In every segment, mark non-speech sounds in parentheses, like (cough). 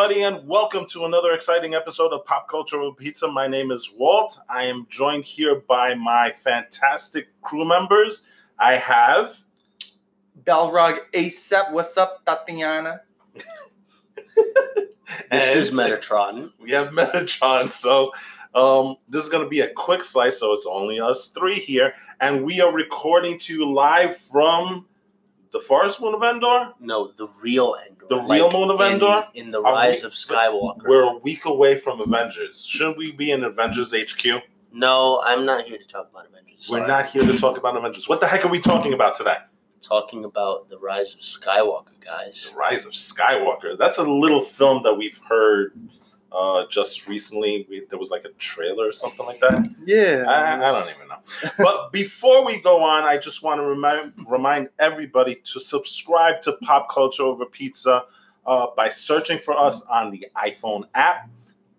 everybody, and welcome to another exciting episode of Pop Culture with Pizza. My name is Walt. I am joined here by my fantastic crew members. I have Balrog ASAP. What's up, Tatiana? (laughs) This is Metatron. (laughs) We have Metatron. So um, this is going to be a quick slice. So it's only us three here, and we are recording to you live from the Forest Moon of Endor. No, the real Endor. The real Moon of in- Endor? In, the Rise we- of Skywalker. We're a week away from Avengers. Shouldn't we be in Avengers HQ? no, I'm not here to talk about Avengers. We're not here to talk about Avengers. What the heck are we talking about today? talking about the Rise of Skywalker, guys. The Rise of Skywalker. That's a little film that we've heard uh, just recently. We, there was like a trailer or something like that. Yeah. I, I don't even know. But (laughs) before we go on, I just want to remind remind everybody to subscribe to Pop Culture Over Pizza uh, by searching for us on the iPhone app.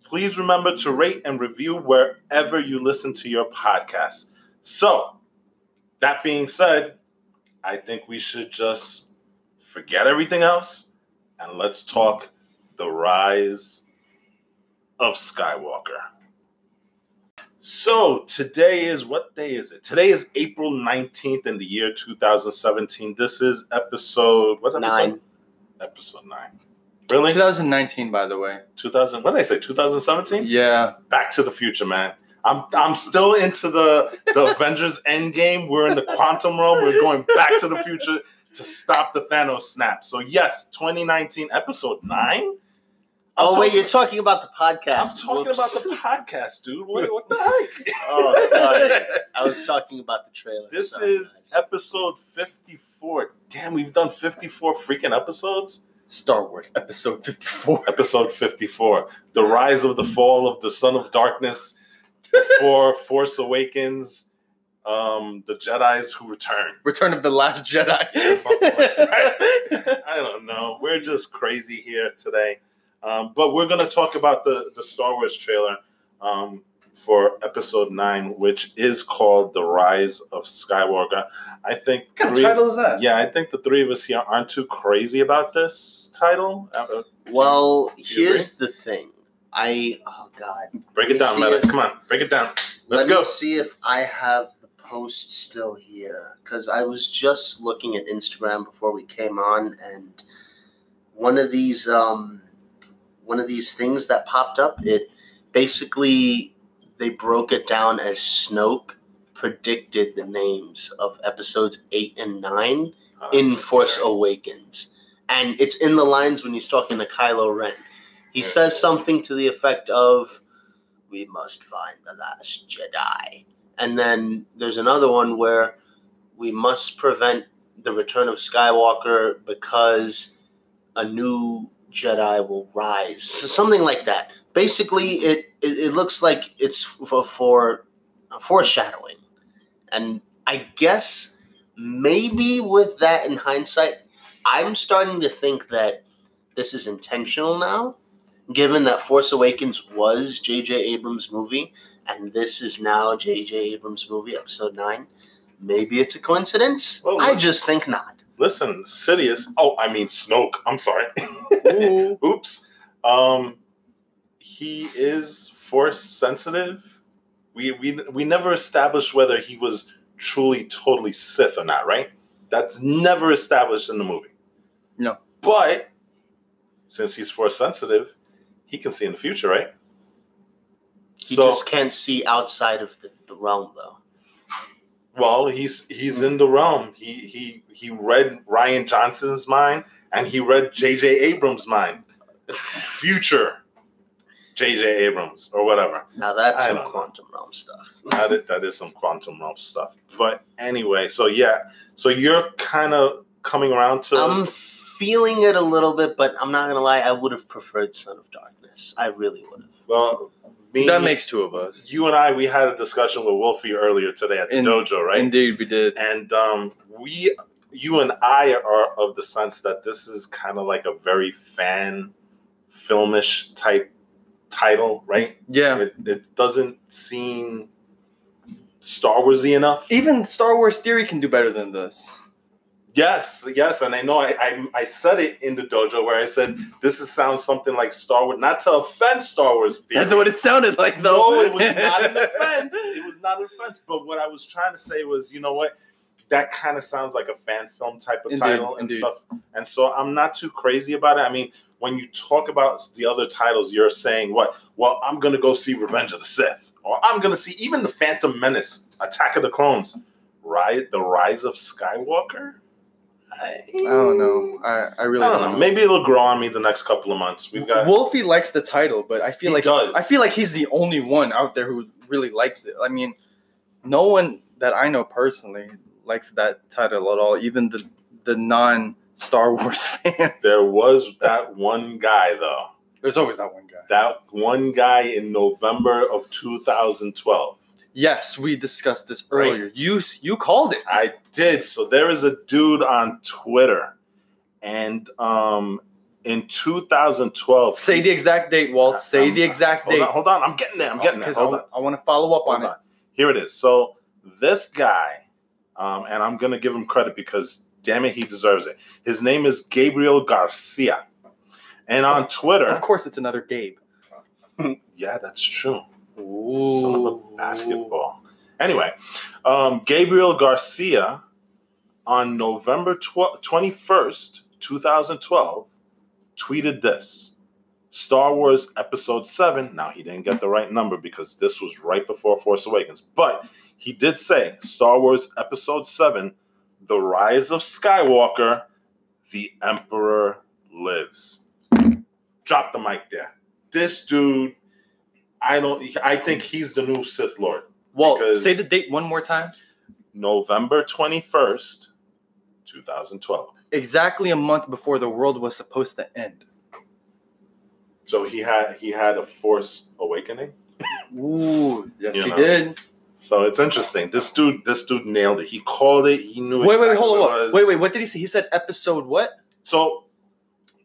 Please remember to rate and review wherever you listen to your podcast. So, that being said, I think we should just forget everything else and let's talk the rise of Skywalker. So today is what day is it? Today is April 19th in the year 2017. This is episode what episode? Nine. Episode nine. Really? 2019, by the way. 2000 what did I say? 2017? Yeah. Back to the future, man. I'm I'm still into the the (laughs) Avengers Endgame. We're in the quantum realm. We're going back to the future to stop the Thanos snap. So yes, 2019 episode 9. Oh, wait, you're talking about the podcast. I'm talking Whoops. about the podcast, dude. What, what the (laughs) heck? Oh, sorry. (laughs) I was talking about the trailer. This Sorry, is guys. episode 54. Damn, we've done 54 freaking episodes. Star Wars Episode 54. (laughs) Episode 54. The rise of the fall of the son of darkness before Force Awakens, um, the Jedi's who return. Return of the Last Jedi. Like. I don't know. We're just crazy here today. Um, but we're going to talk about the, the Star Wars trailer um, for episode 9, which is called The Rise of Skywalker. I think. what kind of three- title is that? Yeah, I think the three of us here aren't too crazy about this title. Uh, Well, you here's the thing. I oh god. break it down, Let Meta. see it. Come on, break it down. Let's Let go. me see if I have the post still here because I was just looking at Instagram before we came on, and one of these um, one of these things that popped up. It basically they broke it down as Snoke predicted the names of episodes eight and nine Oh, in that's Force. Awakens. And it's in the lines when he's talking to Kylo Ren. He says something to the effect of, We must find the last Jedi. And then there's another one where we must prevent the return of Skywalker because a new Jedi will rise. So something like that. Basically, it, it, it looks like it's for, for uh, foreshadowing. And I guess maybe with that in hindsight, I'm starting to think that this is intentional now, given that Force Awakens was J.J. Abrams' movie, and this is now J.J. Abrams' movie, Episode 9. Maybe it's a coincidence. Well, I just think not. Listen, Sidious. Oh, I mean Snoke. I'm sorry. (laughs) Oops. Um, he is force sensitive. We we we never established whether he was truly totally Sith or not. Right? That's never established in the movie. No. But since he's force sensitive, he can see in the future, right? He so just can't see outside of the, the realm, though. Well, he's he's in the realm. He he he read Rian Johnson's mind and he read J.J. Abrams' mind. Future J.J. Abrams or whatever. Now that's I some don't know. quantum realm stuff. that is, that is some quantum realm stuff. But anyway, so yeah, so you're kind of coming around to I'm feeling it a little bit, but I'm not gonna lie. I would have preferred Son of Darkness. I really would have. well, me, That makes two of us. you and I. We had a discussion with Wolfie earlier today at the In- dojo, right? Indeed, we did. and um, we, you and I, are of the sense that this is kind of like a very fan filmish type title, right? Yeah. It, it doesn't seem Star Warsy enough. Even Star Wars Theory can do better than this. Yes, yes, and I know I, I I said it in the dojo where I said this is sounds something like Star Wars, not to offend Star Wars theory. That's what it sounded like, though. No, it was not an (laughs) offense. It was not an offense. But what I was trying to say was, you know what? That kind of sounds like a fan film type of Indeed, title and indeed. stuff. And so I'm not too crazy about it. I mean, when you talk about the other titles, you're saying what? Well, I'm gonna go see Revenge of the Sith, or I'm gonna see even the Phantom Menace, Attack of the Clones, Rise, the Rise of Skywalker. I, I don't know. I, I really I don't know. Maybe it'll grow on me the next couple of months. We've got Wolfie likes the title, but I feel He like does. I feel like he's the only one out there who really likes it. I mean, no one that I know personally likes that title at all. Even the the non Star (laughs) Wars fans. there was that one guy though. There's always that one guy. that one guy in November of 2012. Yes, we discussed this Right. earlier. You you called it. I did. So there is a dude on Twitter, and um, in 2012, Say the exact date, Walt. Say Um, the exact hold date. on, hold on. I'm getting there. I'm getting there. Hold I, on. I want to follow up on Hold it. Here it is. So this guy, um, and I'm gonna give him credit because damn it, he deserves it. His name is Gabriel Garcia, and on Twitter, Of course, it's another Gabe. (laughs) yeah, that's true. Ooh. Son of a basketball. Anyway, um, Gabriel Garcia on November tw- 21st, 2012, tweeted this Star Wars Episode 7. Now, he didn't get the right number because this was right before Force Awakens, but he did say Star Wars Episode 7 The Rise of Skywalker, The Emperor Lives. Drop the mic there. This dude, I don't, I think he's the new Sith Lord. Because- say the date one more time. November 21st, 2012. Exactly a month before the world was supposed to end. So he had he had a force awakening. Ooh, yes, You he know. did. So it's interesting. This dude this dude nailed it. He called it. He knew Wait, wait, wait, hold on. what it Wait, was. wait, wait. What did he say? He said episode what? So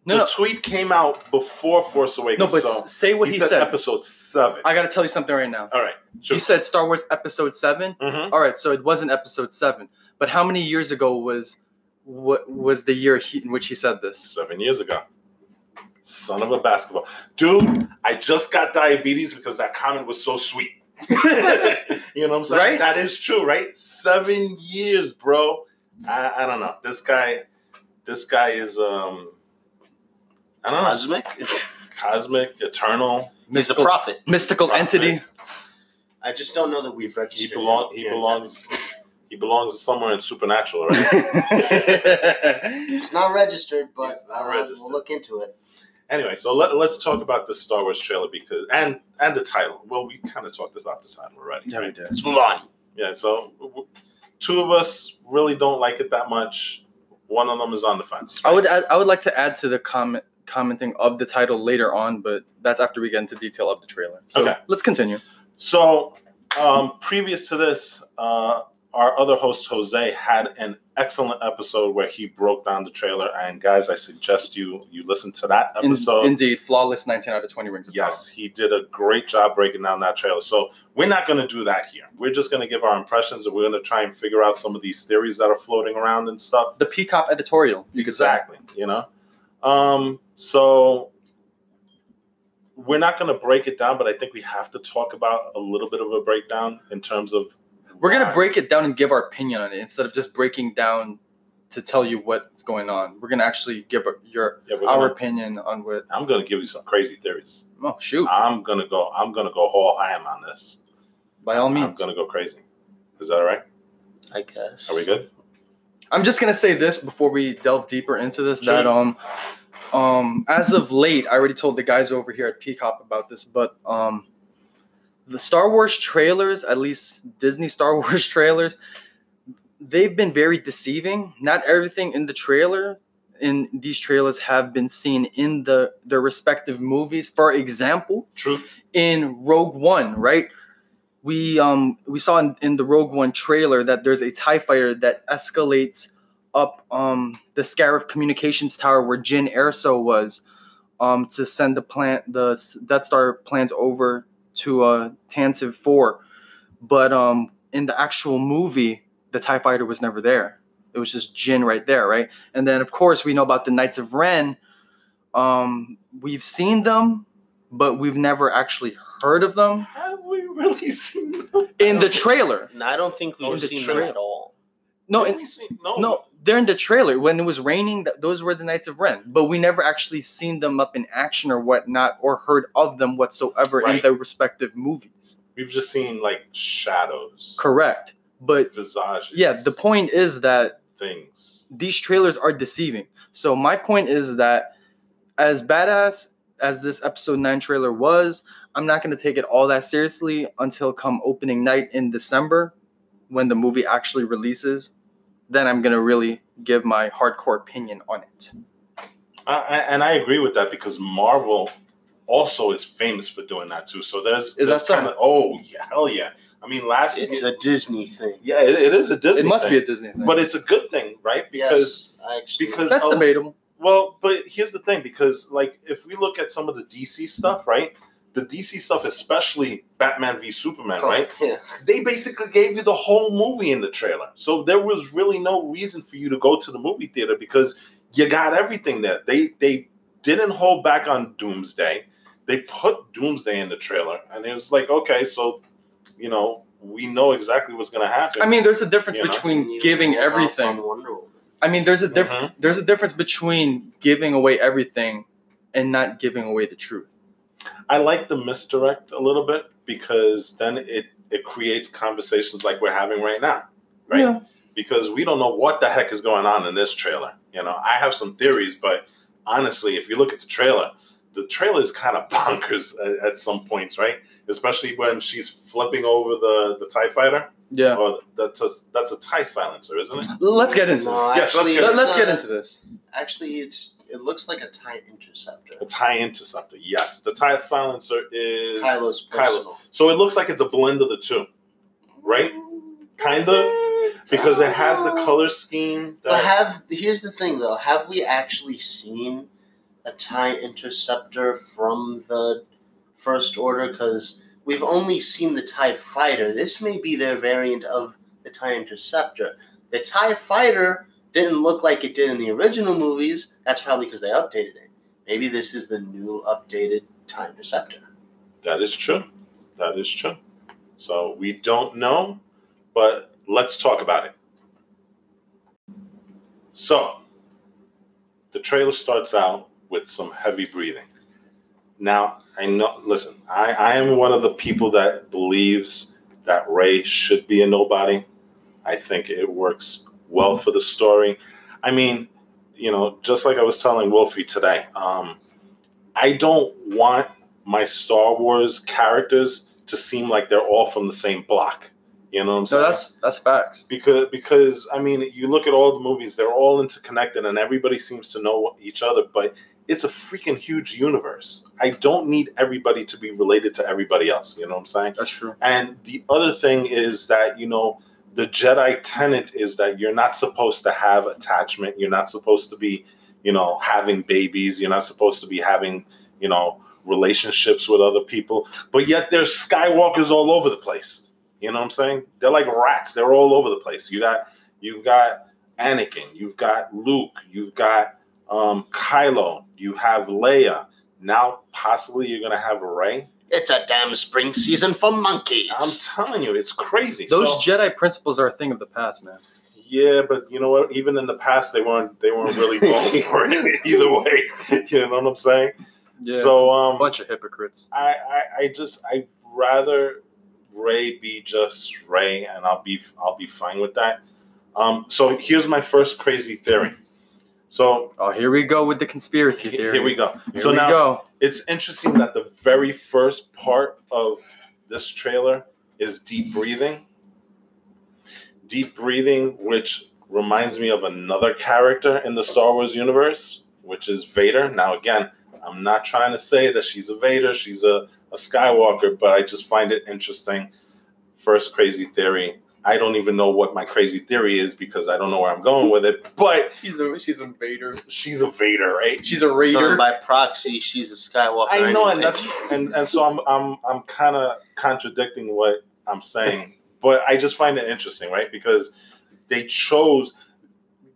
No, the no, tweet came out before Force Awakens. no. But so say what he, he, said, said. episode 7. I gotta tell you something right now. All right. Sure. You said Star Wars Episode Seven. Mhm. All right, so it wasn't Episode Seven. But how many years ago was what was the year he, in which he said this? 7 years ago. Son of a basketball. Dude, I just got diabetes because that comment was so sweet. (laughs) you know what I'm saying? Right? That is true, right? Seven years, bro. I, I don't know. This guy, this guy is um, I don't know, Cosmic. cosmic, eternal. He's a Mystical, prophet. mystical Prophet. entity. I just don't know that we've He registered. belong. him He here belongs. He belongs somewhere in supernatural, right? (laughs) (laughs) It's not registered, but It's not uh, registered. we'll look into it. anyway, so let, let's talk about the Star Wars trailer because and and the title. Well, we kind of talked about the title already. yeah, we right? did. Let's move on. Yeah, so w- two of us really don't like it that much. One of them is on the fence. I would add, I would like to add to the comment commenting of the title later on, but that's after we get into detail of the trailer. So Okay. let's continue. So, um, previous to this, uh, our other host Jose had an excellent episode where he broke down the trailer. And guys, I suggest you you listen to that In- episode. indeed, flawless 19 out of 20 rings of Yes, he did a great job breaking down that trailer. So we're not going to do that here. We're just going to give our impressions, and we're going to try and figure out some of these theories that are floating around and stuff. The Peacock editorial. You. Exactly. You know. Um. So we're not going to break it down, but I think we have to talk about a little bit of a breakdown in terms of. We're gonna break it down and give our opinion on it instead of just breaking down to tell you what's going on. We're gonna actually give your Yeah, we're our gonna- opinion on what. I'm going to give you some crazy theories. Oh shoot! I'm going to go. I'm going to go whole ham on this. By all means, I'm going to go crazy. Is that all right? I guess. Are we good? I'm just gonna say this before we delve deeper into this. Sure. That um, um, as of late, I already told the guys over here at Peacock about this, but um, the Star Wars trailers, at least Disney (laughs) Star Wars trailers, they've been very deceiving. Not everything in the trailer in these trailers have been seen in the their respective movies. For example, True. in Rogue One, right? We um we saw in, in the Rogue One trailer that there's a TIE fighter that escalates up um the Scarif communications tower where Jyn Erso was um to send the plant the S- Death Star plans over to uh Tantive 4. But um in the actual movie, the TIE fighter was never there. It was just Jyn right there, right? And then of course we know about the Knights of Ren. Um, we've seen them, but we've never actually heard of them Have we really seen them? in the trailer. No, I don't think we've the seen them at all. No, in, no, no, they're in the trailer. When it was raining, th- those were the Knights of Ren. But we never actually seen them up in action or whatnot, or heard of them whatsoever in Right. the respective movies. We've just seen like shadows, Correct. But visages. yeah, the point is that things. these trailers are deceiving. So my point is that as badass as this episode 9 trailer was, I'm not going to take it all that seriously until come opening night in December when the movie actually releases. Then I'm going to really give my hardcore opinion on it. I, I, and I agree with that because Marvel also is famous for doing that too. So there's Is there's that kind of oh yeah, hell yeah. I mean last It's year, a Disney thing. yeah, it, it is a Disney. it must thing, be a Disney thing. but it's a good thing, right? Because yes, actually, because- That's oh, debatable. well, but here's the thing because like if we look at some of the DC stuff, right? The DC stuff, especially Batman v Superman, Oh, right? Yeah. They basically gave you the whole movie in the trailer. So there was really no reason for you to go to the movie theater because you got everything there. They they didn't hold back on Doomsday. They put Doomsday in the trailer, and it was like, okay, so you know, we know exactly what's gonna happen. I mean, there's a difference You know? between Didn't even giving hold off everything. Wonder Woman. I mean, there's a diff- Mhm. there's a difference between giving away everything and not giving away the truth. I like the misdirect a little bit because then it it creates conversations like we're having right now, right? Yeah. Because we don't know what the heck is going on in this trailer. You know, I have some theories, but honestly, if you look at the trailer, the trailer is kind of (laughs) bonkers at, at some points, right? Especially when she's flipping over the the Tie Fighter. Yeah. Or that's a that's a Tie silencer, isn't it? Let's get into No, this. Yes, let's get- Let, it's let's get into this. Actually, it's it looks like a tie interceptor. A Tie interceptor. Yes, the Tie silencer is Kylo's Kylo's. personal. so it looks like it's a blend of the two, right? Kind of. because it has the color scheme But have here's the thing though: have we actually seen a tie interceptor from the First Order? Because we've only seen the Tie Fighter. This may be their variant of the Tie Interceptor. The Tie Fighter didn't look like it did in the original movies. That's probably because they updated it. Maybe this is the new updated Tie Interceptor. that is true. That is true. So we don't know, but let's talk about it. So the trailer starts out with some heavy breathing. Now I know listen, I, I am one of the people that believes that Rey should be a nobody. I think it works well for the story. I mean, you know, just like I was telling Wolfie today, um, I don't want my Star Wars characters to seem like they're all from the same block. You know what I'm No, saying? that's that's facts. because because I mean, you look at all the movies; they're all interconnected, and everybody seems to know each other. But it's a freaking huge universe. I don't need everybody to be related to everybody else. You know what I'm saying? That's true. And the other thing is that, you know, the Jedi tenet is that you're not supposed to have attachment. You're not supposed to be, you know, having babies. You're not supposed to be having, you know, relationships with other people. But yet there's Skywalkers all over the place. You know what I'm saying? They're like rats. They're all over the place. You got you've got Anakin, you've got Luke, you've got um Kylo, you have Leia. Now possibly you're gonna have Rey. It's a damn spring season for monkeys. I'm telling you, it's crazy. Those So- Jedi principles are a thing of the past, man. yeah, but you know what? Even in the past, they weren't they weren't really going (laughs) for it either way. You know what I'm saying? Yeah. So a um, bunch of hypocrites. I, I I just I rather Rey be just Rey, and I'll be I'll be fine with that. Um, so here's my first crazy theory. So Oh, here we go with the conspiracy theory. here we go. Here so we now go. it's interesting that the very first part of this trailer is deep breathing. Deep breathing, which reminds me of another character in the Star Wars universe, which is Vader. Now, again, I'm not trying to say that she's a Vader, she's a, a Skywalker, but I just find it interesting. First crazy theory. I don't even know what my crazy theory is because I don't know where I'm going with it, but She's a she's a Vader. she's a Vader, right? She's a So Raider. by proxy, she's a Skywalker. I know, and that's and, and so I'm I'm I'm kind of contradicting what I'm saying, but I just find it interesting, right? Because they chose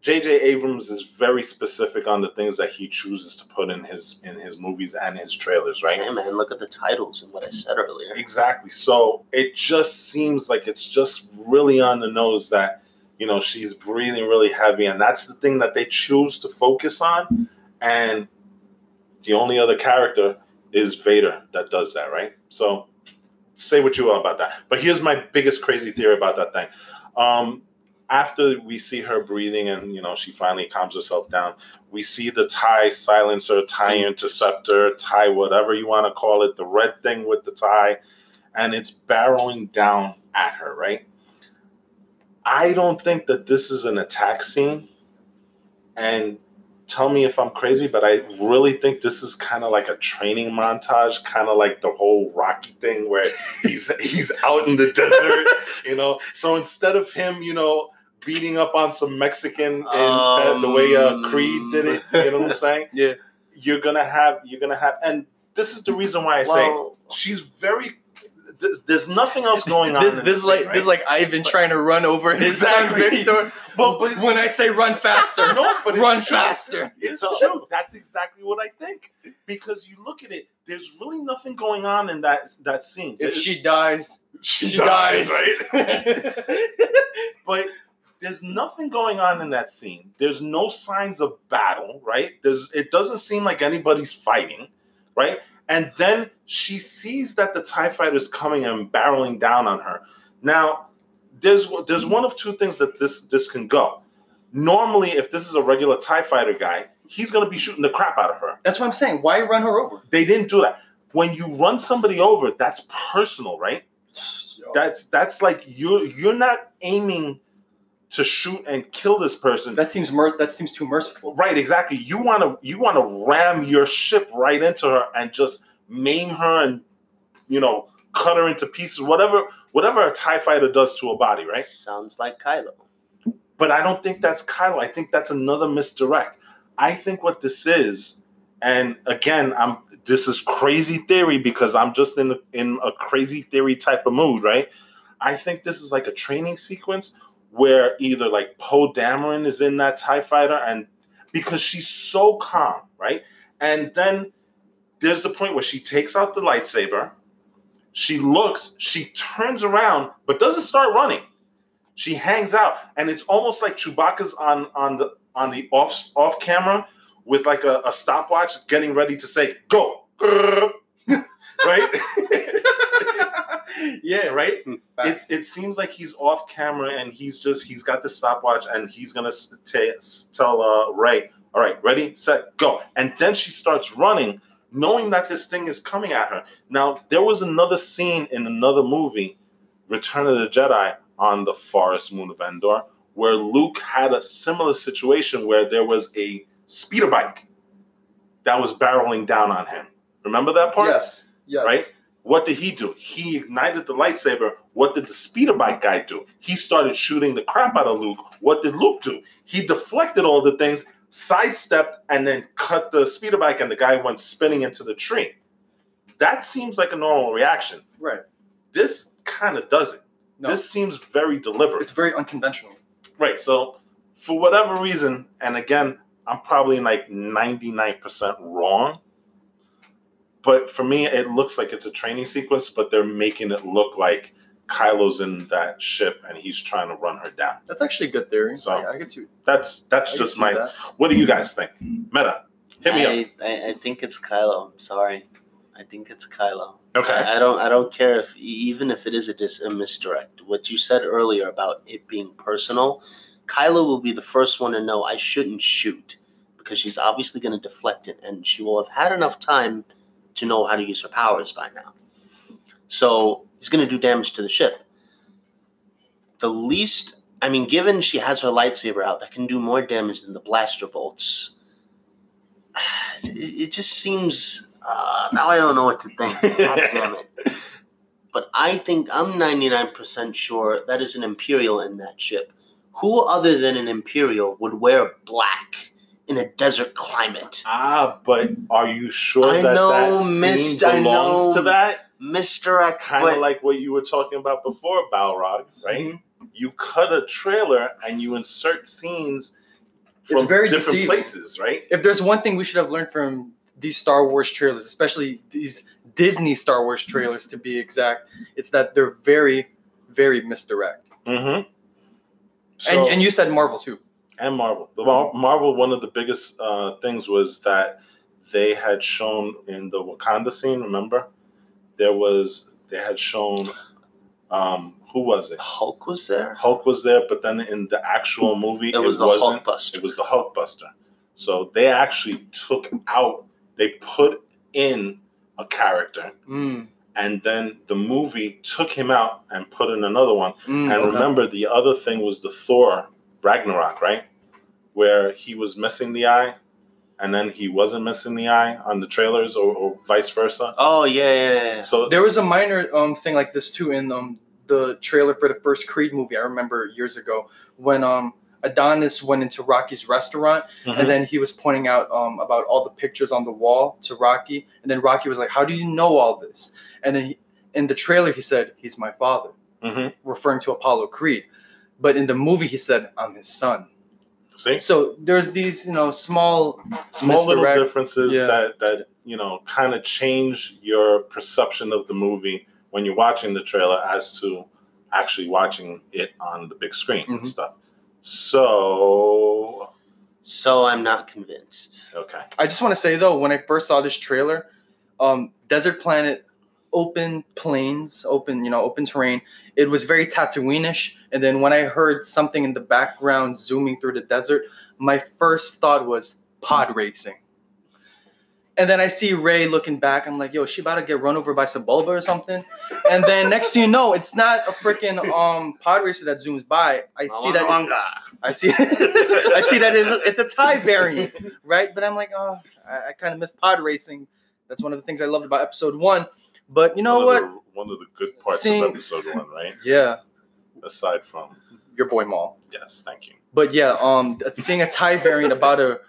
J.J. Abrams is very specific on the things that he chooses to put in his in his movies and his trailers, right? Hey man, look at the titles and what I said earlier. Exactly. So it just seems like it's just really on the nose that you know she's breathing really heavy, and that's the thing that they choose to focus on. And the only other character is Vader that does that, right? So say what you will about that. But here's my biggest crazy theory about that thing. Um, after we see her breathing and you know she finally calms herself down, we see the tie silencer, tie mm. interceptor, tie whatever you want to call it, the red thing with the tie, and it's barreling down at her, right? I don't think that this is an attack scene. And tell me if I'm crazy, but I really think this is kind of like a training montage, kind of like the whole Rocky thing where he's (laughs) he's out in the desert, you know. So instead of him, you know, beating up on some Mexican in uh, the way uh, Creed did it, you know what I'm saying? yeah. You're gonna have you're gonna have, and this is the reason why I Well- say she's very. th- There's nothing else going on. This, in this is scene, like right? this is like Ivan trying to run over his Exactly. son Victor. (laughs) But- but- when I say run faster, (laughs) No, but run faster. It's true. That's exactly what I think. Because you look at it, there's really nothing going on in that that scene. If she dies, she, she dies. right? (laughs) but there's nothing going on in that scene. There's no signs of battle, right? There's it doesn't seem like anybody's fighting, right? And then she sees that the TIE fighter is coming and barreling down on her. Now, there's there's one of two things that this this can go. Normally, if this is a regular TIE fighter guy, he's gonna be shooting the crap out of her. That's what I'm saying. Why run her over? They didn't do that. When you run somebody over, that's personal, right? (sighs) That's that's like you're you're not aiming to shoot and kill this person. that seems mer- that seems too merciful. Right, exactly. You want to you want to ram your ship right into her and just maim her and you know cut her into pieces. Whatever whatever a Tie fighter does to a body, right? Sounds like Kylo. But I don't think that's Kylo. I think that's another misdirect. I think what this is, and again, I'm this is crazy theory because I'm just in in a crazy theory type of mood, right? I think this is like a training sequence where either like Poe Dameron is in that Tie Fighter, and because she's so calm, right? And then there's the point where she takes out the lightsaber, she looks, she turns around, but doesn't start running. She hangs out, and it's almost like Chewbacca's on on the on the off off camera with like a, a stopwatch, getting ready to say go, (laughs) right? (laughs) yeah, right. It's it seems like he's off camera and he's just he's got the stopwatch and he's gonna s- tell uh, Rey, all right, ready, set, go, and then she starts running, knowing that this thing is coming at her. Now there was another scene in another movie, Return of the Jedi, on the forest moon of Endor, where Luke had a similar situation where there was a speeder bike that was barreling down on him. Remember that part? yes, yes. right? What did he do? He ignited the lightsaber. What did the speeder bike guy do? He started shooting the crap out of Luke. What did Luke do? He deflected all the things, sidestepped, and then cut the speeder bike, and the guy went spinning into the tree. That seems like a normal reaction. Right. This kind of doesn't. No, This seems very deliberate. it's very unconventional. Right. So, for whatever reason, and again, I'm probably like 99% wrong. But for me, it looks like it's a training sequence, but they're making it look like Kylo's in that ship and he's trying to run her down. That's actually a good theory. So, I, I get you. That's that's I just my. that. What do you guys think? Meta, hit me I, up. I, I think it's Kylo. I'm sorry. I think it's Kylo. Okay. I, I don't. I don't care if even if it is a, dis, a misdirect. What you said earlier about it being personal, Kylo will be the first one to know I shouldn't shoot because she's obviously going to deflect it, and she will have had enough time to know how to use her powers by now. So he's going to do damage to the ship. The least, I mean, given she has her lightsaber out that can do more damage than the blaster bolts, (sighs) it, it just seems. Uh, now I don't know what to think. God (laughs) damn it. But I think I'm 99% sure that is an Imperial in that ship. Who other than an Imperial would wear black in a desert climate? Ah, but are you sure I that know, that scene missed- I belongs know. to that? Misdirect, Kind of like what you were talking about before, Balrog, right? Mhm. you cut a trailer and you insert scenes from very different deceiving. places, right? If there's one thing we should have learned from these Star Wars trailers, especially these Disney Star Wars trailers to be exact, it's that they're very, very misdirect. Mm-hmm. and, and you said Marvel too. And Marvel. Marvel, one of the biggest uh, things was that they had shown in the Wakanda scene. Remember, there was they had shown um, who was it? Hulk was there. Hulk was there, but then in the actual movie, It was the wasn't. Hulkbuster. It was the Hulkbuster. So they actually took out. They put in a character, Mm, and then the movie took him out and put in another one. mm, And okay. remember, the other thing was the Thor Ragnarok, right? Where he was missing the eye, and then he wasn't missing the eye on the trailers, or, or vice versa. Oh yeah, yeah, yeah. So There was a minor um thing like this too in um the trailer for the first Creed movie. I remember years ago when um Adonis went into Rocky's restaurant Mhm. and then he was pointing out um about all the pictures on the wall to Rocky and then Rocky was like, "How do you know all this?" And then he, in the trailer he said, "He's my father," Mhm. referring to Apollo Creed. But in the movie he said, "I'm his son." See, So there's these you know small small little differences Yeah. that that you know kind of change your perception of the movie when you're watching the trailer as to actually watching it on the big screen Mhm. and stuff. So so I'm not convinced. okay, I just want to say though, when I first saw this trailer, um, Desert Planet, open plains, open you know, open terrain. It was very Tatooine-ish. And then when I heard something in the background zooming through the desert, my first thought was pod racing. And then I see Rey looking back. I'm like, yo, she about to get run over by Sebulba or something. And then next thing you know, it's not a freaking um pod racer that zooms by. I see that. I see. (laughs) I see that it's a, it's a tie variant, right? But I'm like, oh, I, I kind of miss pod racing. That's one of the things I loved about episode one. But you know one what? Of the, one of the good parts Seeing- of episode one, right? Yeah, Aside from your boy Maul. yes, thank you. But yeah, um, seeing a tie variant about to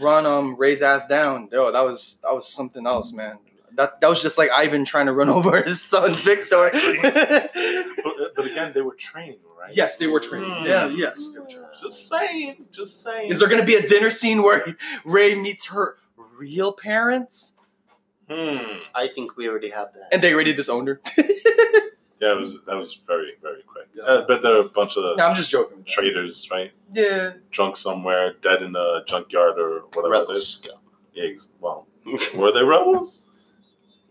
run um Rey's ass down, yo, that was that was something else, man. That that was just like Ivan trying to run (laughs) over his son Victor. But, but again, they were trained, right? yes, they were trained. Hmm. Yeah, yes, they were trained. Just saying, just saying. Is there gonna be a dinner scene where Ray meets her real parents Hmm. I think we already have that. and they already disowned her? (laughs) Yeah, it was that was very very quick. Yeah. Uh, but there are a bunch of no, I'm just joking. traders, right? Yeah. Drunk somewhere, dead in a junkyard or whatever it is. Rebels. go. Yeah, well, were they rebels?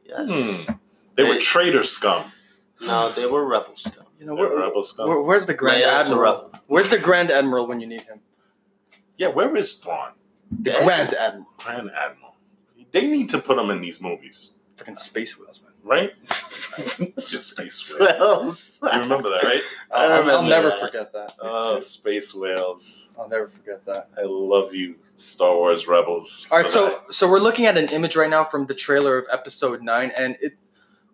Yes. Hmm. They were They- traitor scum. No, they were rebel scum. You know They were where, rebel scum. where- where's the Grand Leia's a Admiral? rebel. Where's the Grand Admiral when you need him? yeah, where is Thrawn? The Dead? Grand Admiral. Grand Admiral. They need to put them in these movies, Freaking space whales, man. right? Just (laughs) space whales. Wells. You remember that, right? (laughs) I I'll- I'll remember never that. forget that. Oh, space whales. I'll never forget that. I love you, Star Wars rebels. All right, so that. so we're looking at an image right now from the trailer of Episode Nine, and it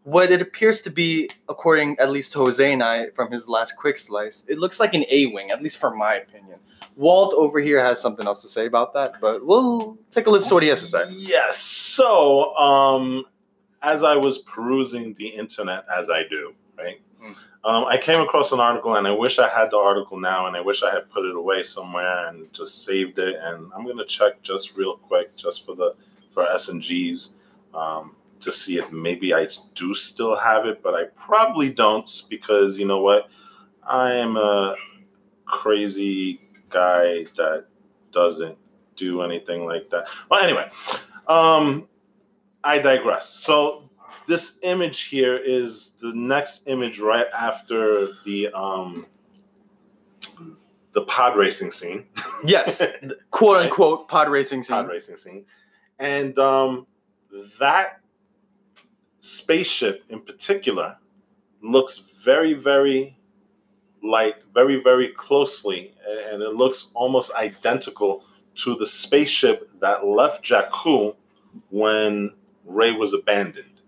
what it appears to be, according at least to Jose and I from his last quick slice, it looks like an A wing, at least for my opinion. Walt over here has something else to say about that, but we'll take a listen to what he has to say. Yes. So, um, as I was perusing the internet, as I do, right, Mm. um, I came across an article, and I wish I had the article now, and I wish I had put it away somewhere and just saved it. And I'm gonna check just real quick, just for the for S and G's, um, to see if maybe I do still have it, but I probably don't because you know what, I am a crazy guy that doesn't do anything like that. Well, anyway, um, I digress. So this image here is the next image right after the um, the pod racing scene, (laughs) Yes, quote unquote pod racing scene. pod racing scene, and um, that spaceship in particular looks very, very like very, very closely, and it looks almost identical to the spaceship that left Jakku when Rey was abandoned.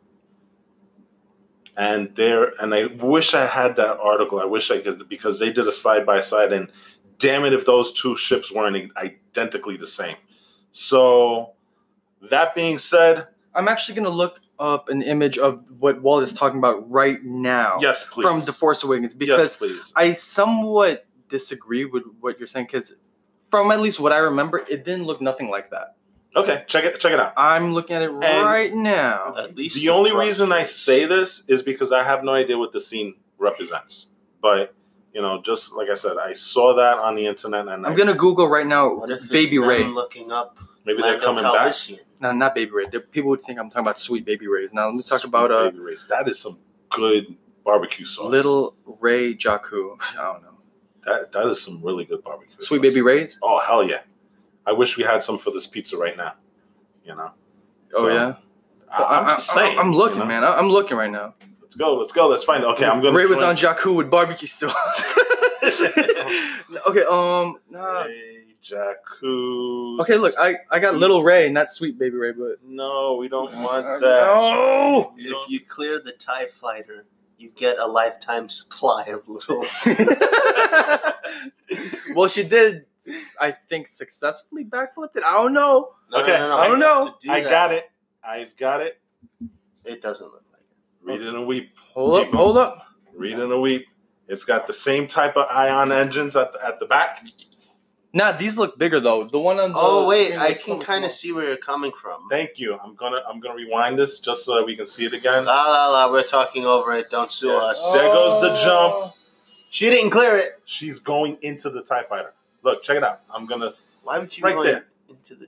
And there, and I wish I had that article. I wish I could because they did a side by side, and damn it, if those two ships weren't identically the same. So, that being said, I'm actually gonna look up an image of what Walt is talking about right now yes, please. from The Force Awakens because yes, please. I somewhat disagree with what you're saying because from at least what I remember, it didn't look nothing like that. Okay, check it check it out. I'm looking at it right now. At least The only reason I say this is because I have no idea what the scene represents. But you know, just like I said, I saw that on the internet, and I, I'm gonna Google right now. What if it's Baby them Ray. looking up maybe they're Lando coming back. Calrissian? No, not Baby Ray. There- People would think I'm talking about Sweet Baby Rays. Now let me talk Sweet about uh, Baby Ray's. That is some good barbecue sauce. Little Rey Jakku. (laughs) I don't know. that that is some really good barbecue. Sweet sauce. Baby Rays. Oh hell yeah! I wish we had some for this pizza right now. You know. Oh So, yeah. I, am just I- I- saying. I'm looking, you know? man. I- I'm looking right now. Let's go. Let's go. Let's find it. Okay, I'm gonna. Ray was join- on Jakku with barbecue sauce. (laughs) (laughs) okay. Um. Nah. Ray Jacuz. Okay. Look, I I got Little Ray, not Sweet Baby Ray, but No, we don't want that. No. You don't- If you clear the TIE fighter, you get a lifetime supply of little. (laughs) well, she did. I think successfully backflipped it. I don't know. No, Okay, no, no, no, I don't you know. do I that. got it. I've got it. It doesn't look like it. Read it and weep. Hold up. Hold up. Read it and weep. It's got the same type of ion engines at the, at the back. Nah, these look bigger though. The one on the Oh wait, I can kind of small. see where you're coming from. Thank you. I'm gonna I'm gonna rewind this just so that we can see it again. La la la, we're talking over it. Don't sue Yeah. us. There goes the jump. Oh. She didn't clear it. She's going into the Tie Fighter. Look, check it out. I'm gonna. Why would you Right go there. into the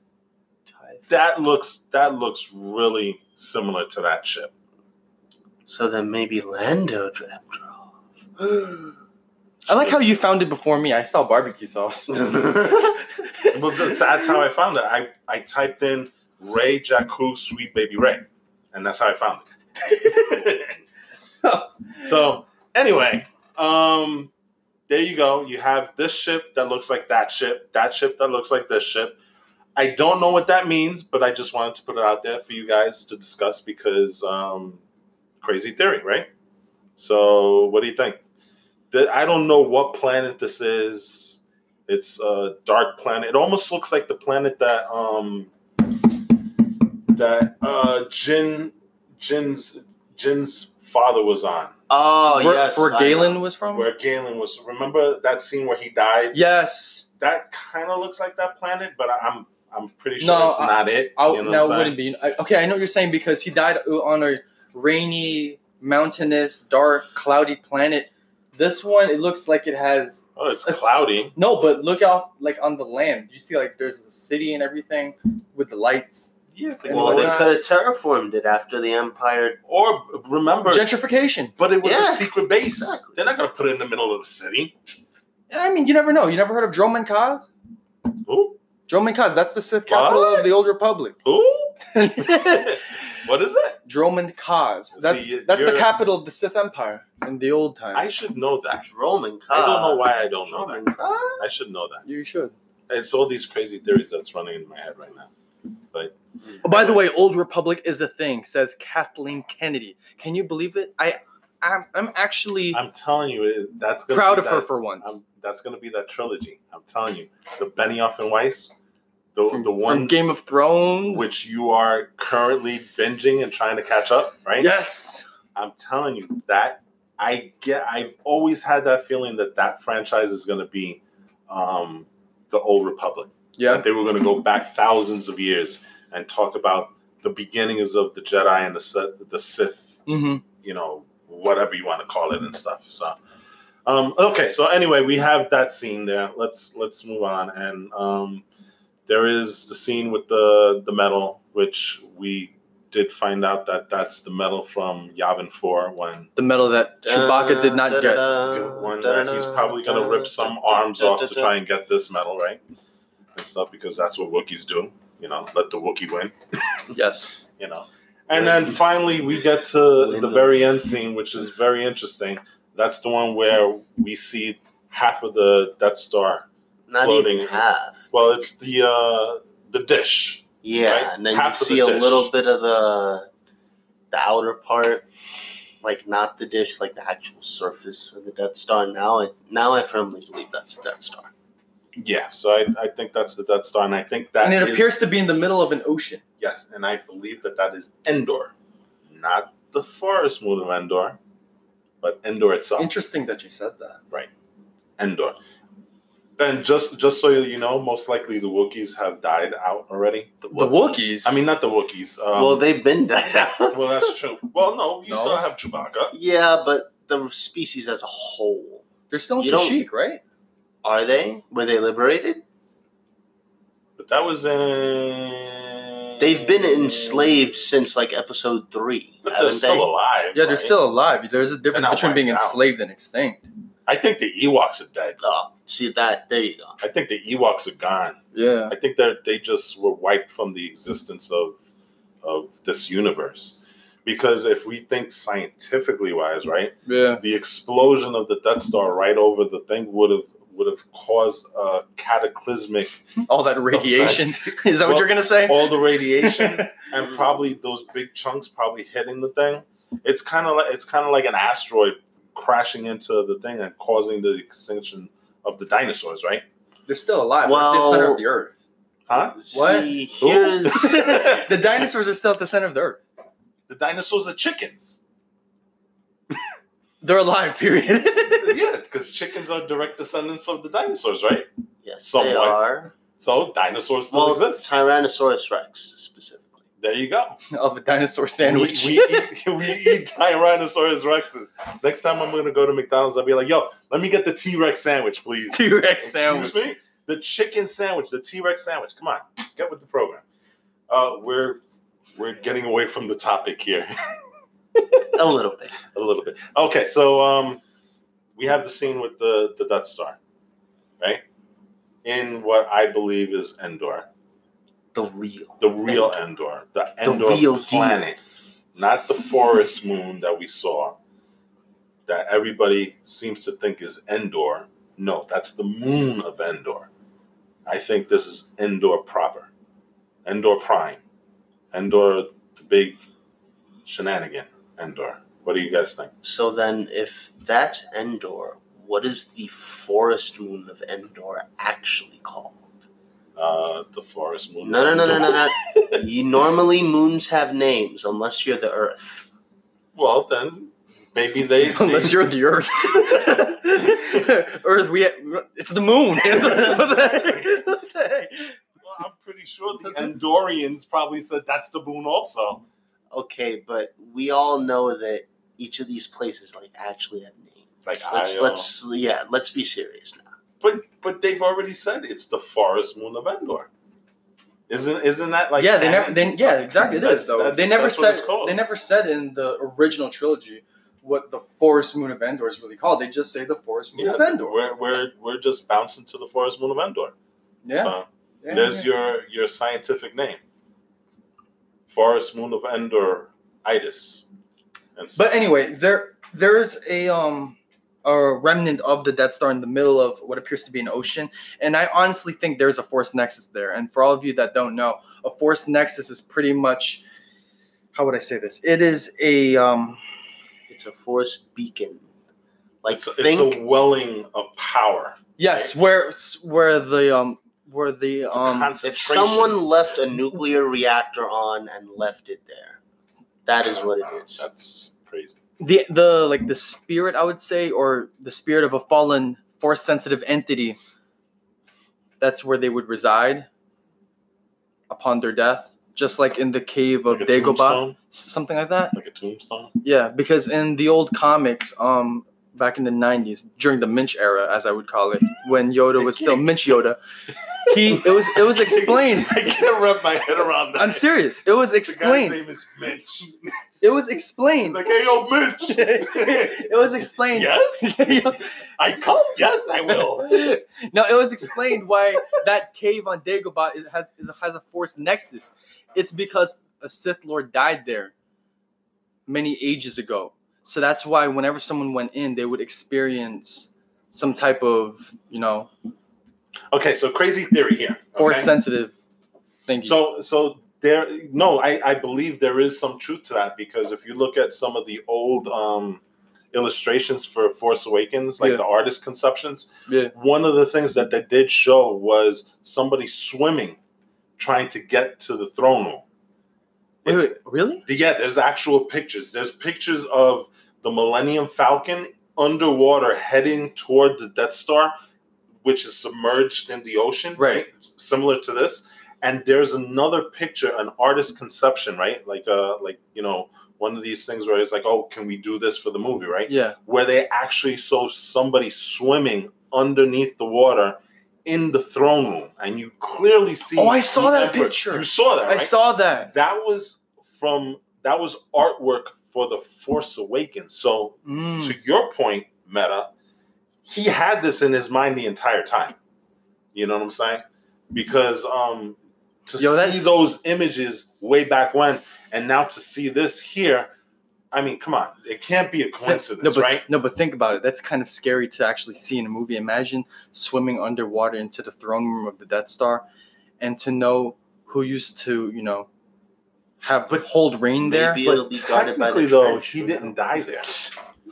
TIE? That looks that looks really similar to that ship. So then maybe Lando dropped her off. (gasps) (gasps) (gasps) I like how you found it before me. I saw barbecue sauce. (laughs) Well, that's, that's how I found it. I, I typed in Ray Jakku Sweet Baby Ray, and that's how I found it. (laughs) so anyway, um, there you go. You have this ship that looks like that ship, that ship that looks like this ship. I don't know what that means, but I just wanted to put it out there for you guys to discuss because um, crazy theory, right? So, what do you think? That I don't know what planet this is. It's a dark planet. It almost looks like the planet that um that uh Jyn Jyn's Jyn's father was on. oh where, yes, where I Galen know. was from? Where Galen was. Remember that scene where he died? Yes. That kind of looks like that planet, but I'm I'm pretty sure No, it's I- not it. I, you know now what it wouldn't be. I, okay, I know what you're saying because he died on a rainy, mountainous, dark, cloudy planet. This one, it looks like it has. Oh, it's a- cloudy. No, but look out, like on the land. You see, like there's a city and everything with the lights. Yeah. they- Well, And they why not? could have terraformed it after the Empire. or remember, Gentrification. but it was Yeah, a secret base. exactly. They're not gonna put it in the middle of the city. I mean, you never know. You never heard of Dromund Kaas? Who? Dromund Kaas, that's the Sith capital What? of the Old Republic. Who? (laughs) (laughs) what is it? Dromund Kaas. That's See, that's the capital of the Sith Empire in the old time. I should know that. Roman cause. I don't know why I don't know that. Roman Ka- I should know that. you should. It's all these crazy theories that's running in my head right now. Oh, by the way, Old Republic is a thing. Says Kathleen Kennedy. Can you believe it? I, I'm, I'm actually I'm telling you, that's gonna proud be of her that- for once. I'm, that's gonna be that trilogy. I'm telling you, the Benioff and Weiss, the from, the from one Game of Thrones. which you are currently binging and trying to catch up, right? yes, I'm telling you that I get. I've always had that feeling that that franchise is going to be um, the Old Republic. yeah, That they were going to go back thousands of years and talk about the beginnings of the Jedi and the Sith, the Sith. hmm You know, whatever you want to call it and stuff. So, um, okay. So anyway, we have that scene there. Let's let's move on. And um, there is the scene with the the medal, which we did find out that that's the medal from Yavin Four when the medal that Chewbacca did not get. one that he's probably gonna rip some arms off to try and get this medal, right? And stuff because that's what Wookiees do. You know, let the Wookiee win. (laughs) Yes, You know. And then finally we get to the the- very end scene, which is very interesting. That's the one where we see half of the Death Star. Not floating. even half. Well, it's the uh the dish. Yeah, Right? and then Half you of the see a dish. little bit of the the outer part, like not the dish, like the actual surface of the Death Star. Now, I now I firmly believe that's the Death Star. Yeah, so I, I think that's the Death Star, and I think that and it is- appears to be in the middle of an ocean. yes, and I believe that that is Endor, not the forest moon of Endor, but Endor itself. Interesting that you said that. Right, Endor. And just just so you know, most likely the Wookiees have died out already. The Wookiees. I mean, not the Wookiees. Um, well, they've been (laughs) died out. well, that's true. Well, no, you No. still have Chewbacca. yeah, but the species as a whole, They're still in You don't- Kashyyyk, right? are they? Were they liberated? But that was in. They've been enslaved since like episode three, But they're still they? alive. Yeah, they're still alive. There's a difference between being out. enslaved and extinct. I think the Ewoks are dead. Oh, see that? There you go. I think the Ewoks are gone. Yeah. I think that they just were wiped from the existence of of this universe. Because if we think scientifically wise, right, Yeah. the explosion of the Death Star right over the thing would have would have caused a cataclysmic All that radiation. effect. (laughs) Is that what you're gonna say? all the radiation (laughs) and probably those big chunks probably hitting the thing. It's kind of like it's kind of like an asteroid crashing into the thing and causing the extinction of the dinosaurs, right? They're still alive. Well- Well, the center of the earth. Huh? What? See, (laughs) the dinosaurs are still at the center of the earth. The dinosaurs are chickens. (laughs) They're alive. Period. yeah, (laughs) because chickens are direct descendants of the dinosaurs, right? yes, Somewhat. they are. So dinosaurs still Well, exist. Tyrannosaurus Rex specifically. There you go. (laughs) of a dinosaur sandwich. We, we, eat, (laughs) we eat Tyrannosaurus Rexes. Next time I'm going to go to McDonald's, I'll be like, yo, let me get the T Rex sandwich, please. (laughs) T-Rex sandwich. Excuse me? The chicken sandwich, the T Rex sandwich. Come on, get with the program. Uh, we're we're getting away from the topic here A little bit. a little bit. Okay, so um, we have the scene with the the Death Star, right? In what I believe is Endor, The real. the real Endor, the The Endor real deal. planet, not the forest moon that we saw. That everybody seems to think is Endor. No, that's the moon of Endor. I think this is Endor proper, Endor Prime, Endor the big shenanigan. Endor. What do you guys think? So then, if that's Endor, what is the forest moon of Endor actually called? Uh, the forest moon. No, no, no, no, no, no. (laughs) you normally moons have names unless you're the Earth. Well, then maybe they. (laughs) Unless they- you're the Earth. (laughs) Earth, we it's the moon. what the heck? What the heck? Well, I'm pretty sure the Endorians probably said that's the moon also. Okay, but we all know that each of these places like actually have names. Like let's let's yeah, let's be serious now. But but they've already said it's the forest moon of Endor. Isn't isn't that like yeah, they never. They, yeah, exactly. It That's- is though. They never said. They never said in the original trilogy what the Forest Moon of Endor is really called. They just say the Forest Moon Yeah, of Endor. we're we're we're just bouncing to the forest moon of Endor. Yeah. So yeah, there's yeah. your your scientific name. Forest moon of Endor itis. And so, But anyway, there there is a um a remnant of the Death Star in the middle of what appears to be an ocean, and I honestly think there's a Force Nexus there. And for all of you that don't know, a Force Nexus is pretty much how would I say this? It is a um It's a Force beacon. Like it's, a, think it's a welling of power. yes, where where the um where the It's um if someone left a nuclear reactor on and left it there, that is what it is. That's crazy. The the like the spirit I would say or the spirit of a fallen force sensitive entity that's where they would reside upon their death just like in the cave of Like Dagobah tombstone. something like that Like a tombstone. yeah because in the old comics um back in the 90s during the Minch era as I would call it when Yoda was still Minch Yoda he it was it was explained (laughs) I can't wrap my head around that. I'm serious it was The guy's explained name is Mitch. it was explained like, hey, yo, Mitch. (laughs) it was explained yes, (laughs) I come. Yes, I will. no, it was explained why that cave on Dagobah is, has is, has a force nexus. It's because a Sith Lord died there many ages ago. So that's why whenever someone went in, they would experience some type of you know Okay, so crazy theory here. force okay? sensitive you. So, so there. No, I, I believe there is some truth to that because if you look at some of the old um, illustrations for Force Awakens, like Yeah. the artist conceptions, yeah, one of the things that they did show was somebody swimming, trying to get to the throne room. wait, wait, really? Yeah, there's actual pictures. There's pictures of the Millennium Falcon underwater heading toward the Death Star which is submerged in the ocean, Right. Similar to this. And there's another picture, an artist conception, right? Like uh like you know, one of these things where it's like, oh, can we do this for the movie, right? Yeah. Where they actually saw somebody swimming underneath the water in the throne room, and you clearly see. Oh, I saw that emperor. picture. You saw that, I saw that. that was from that was artwork for the Force Awakens. So Mm. to your point, Meta, he had this in his mind the entire time. You know what I'm saying? Because um to Yo, that- see those images way back when and now to see this here, I mean, come on, it can't be a coincidence, no, but, right? No, but think about it. That's kind of scary to actually see in a movie. Imagine swimming underwater into the throne room of the Death Star, and to know who used to, you know, have But hold reign there. Maybe it'll But be guarded by the technically, though, trench, he didn't die there. (laughs)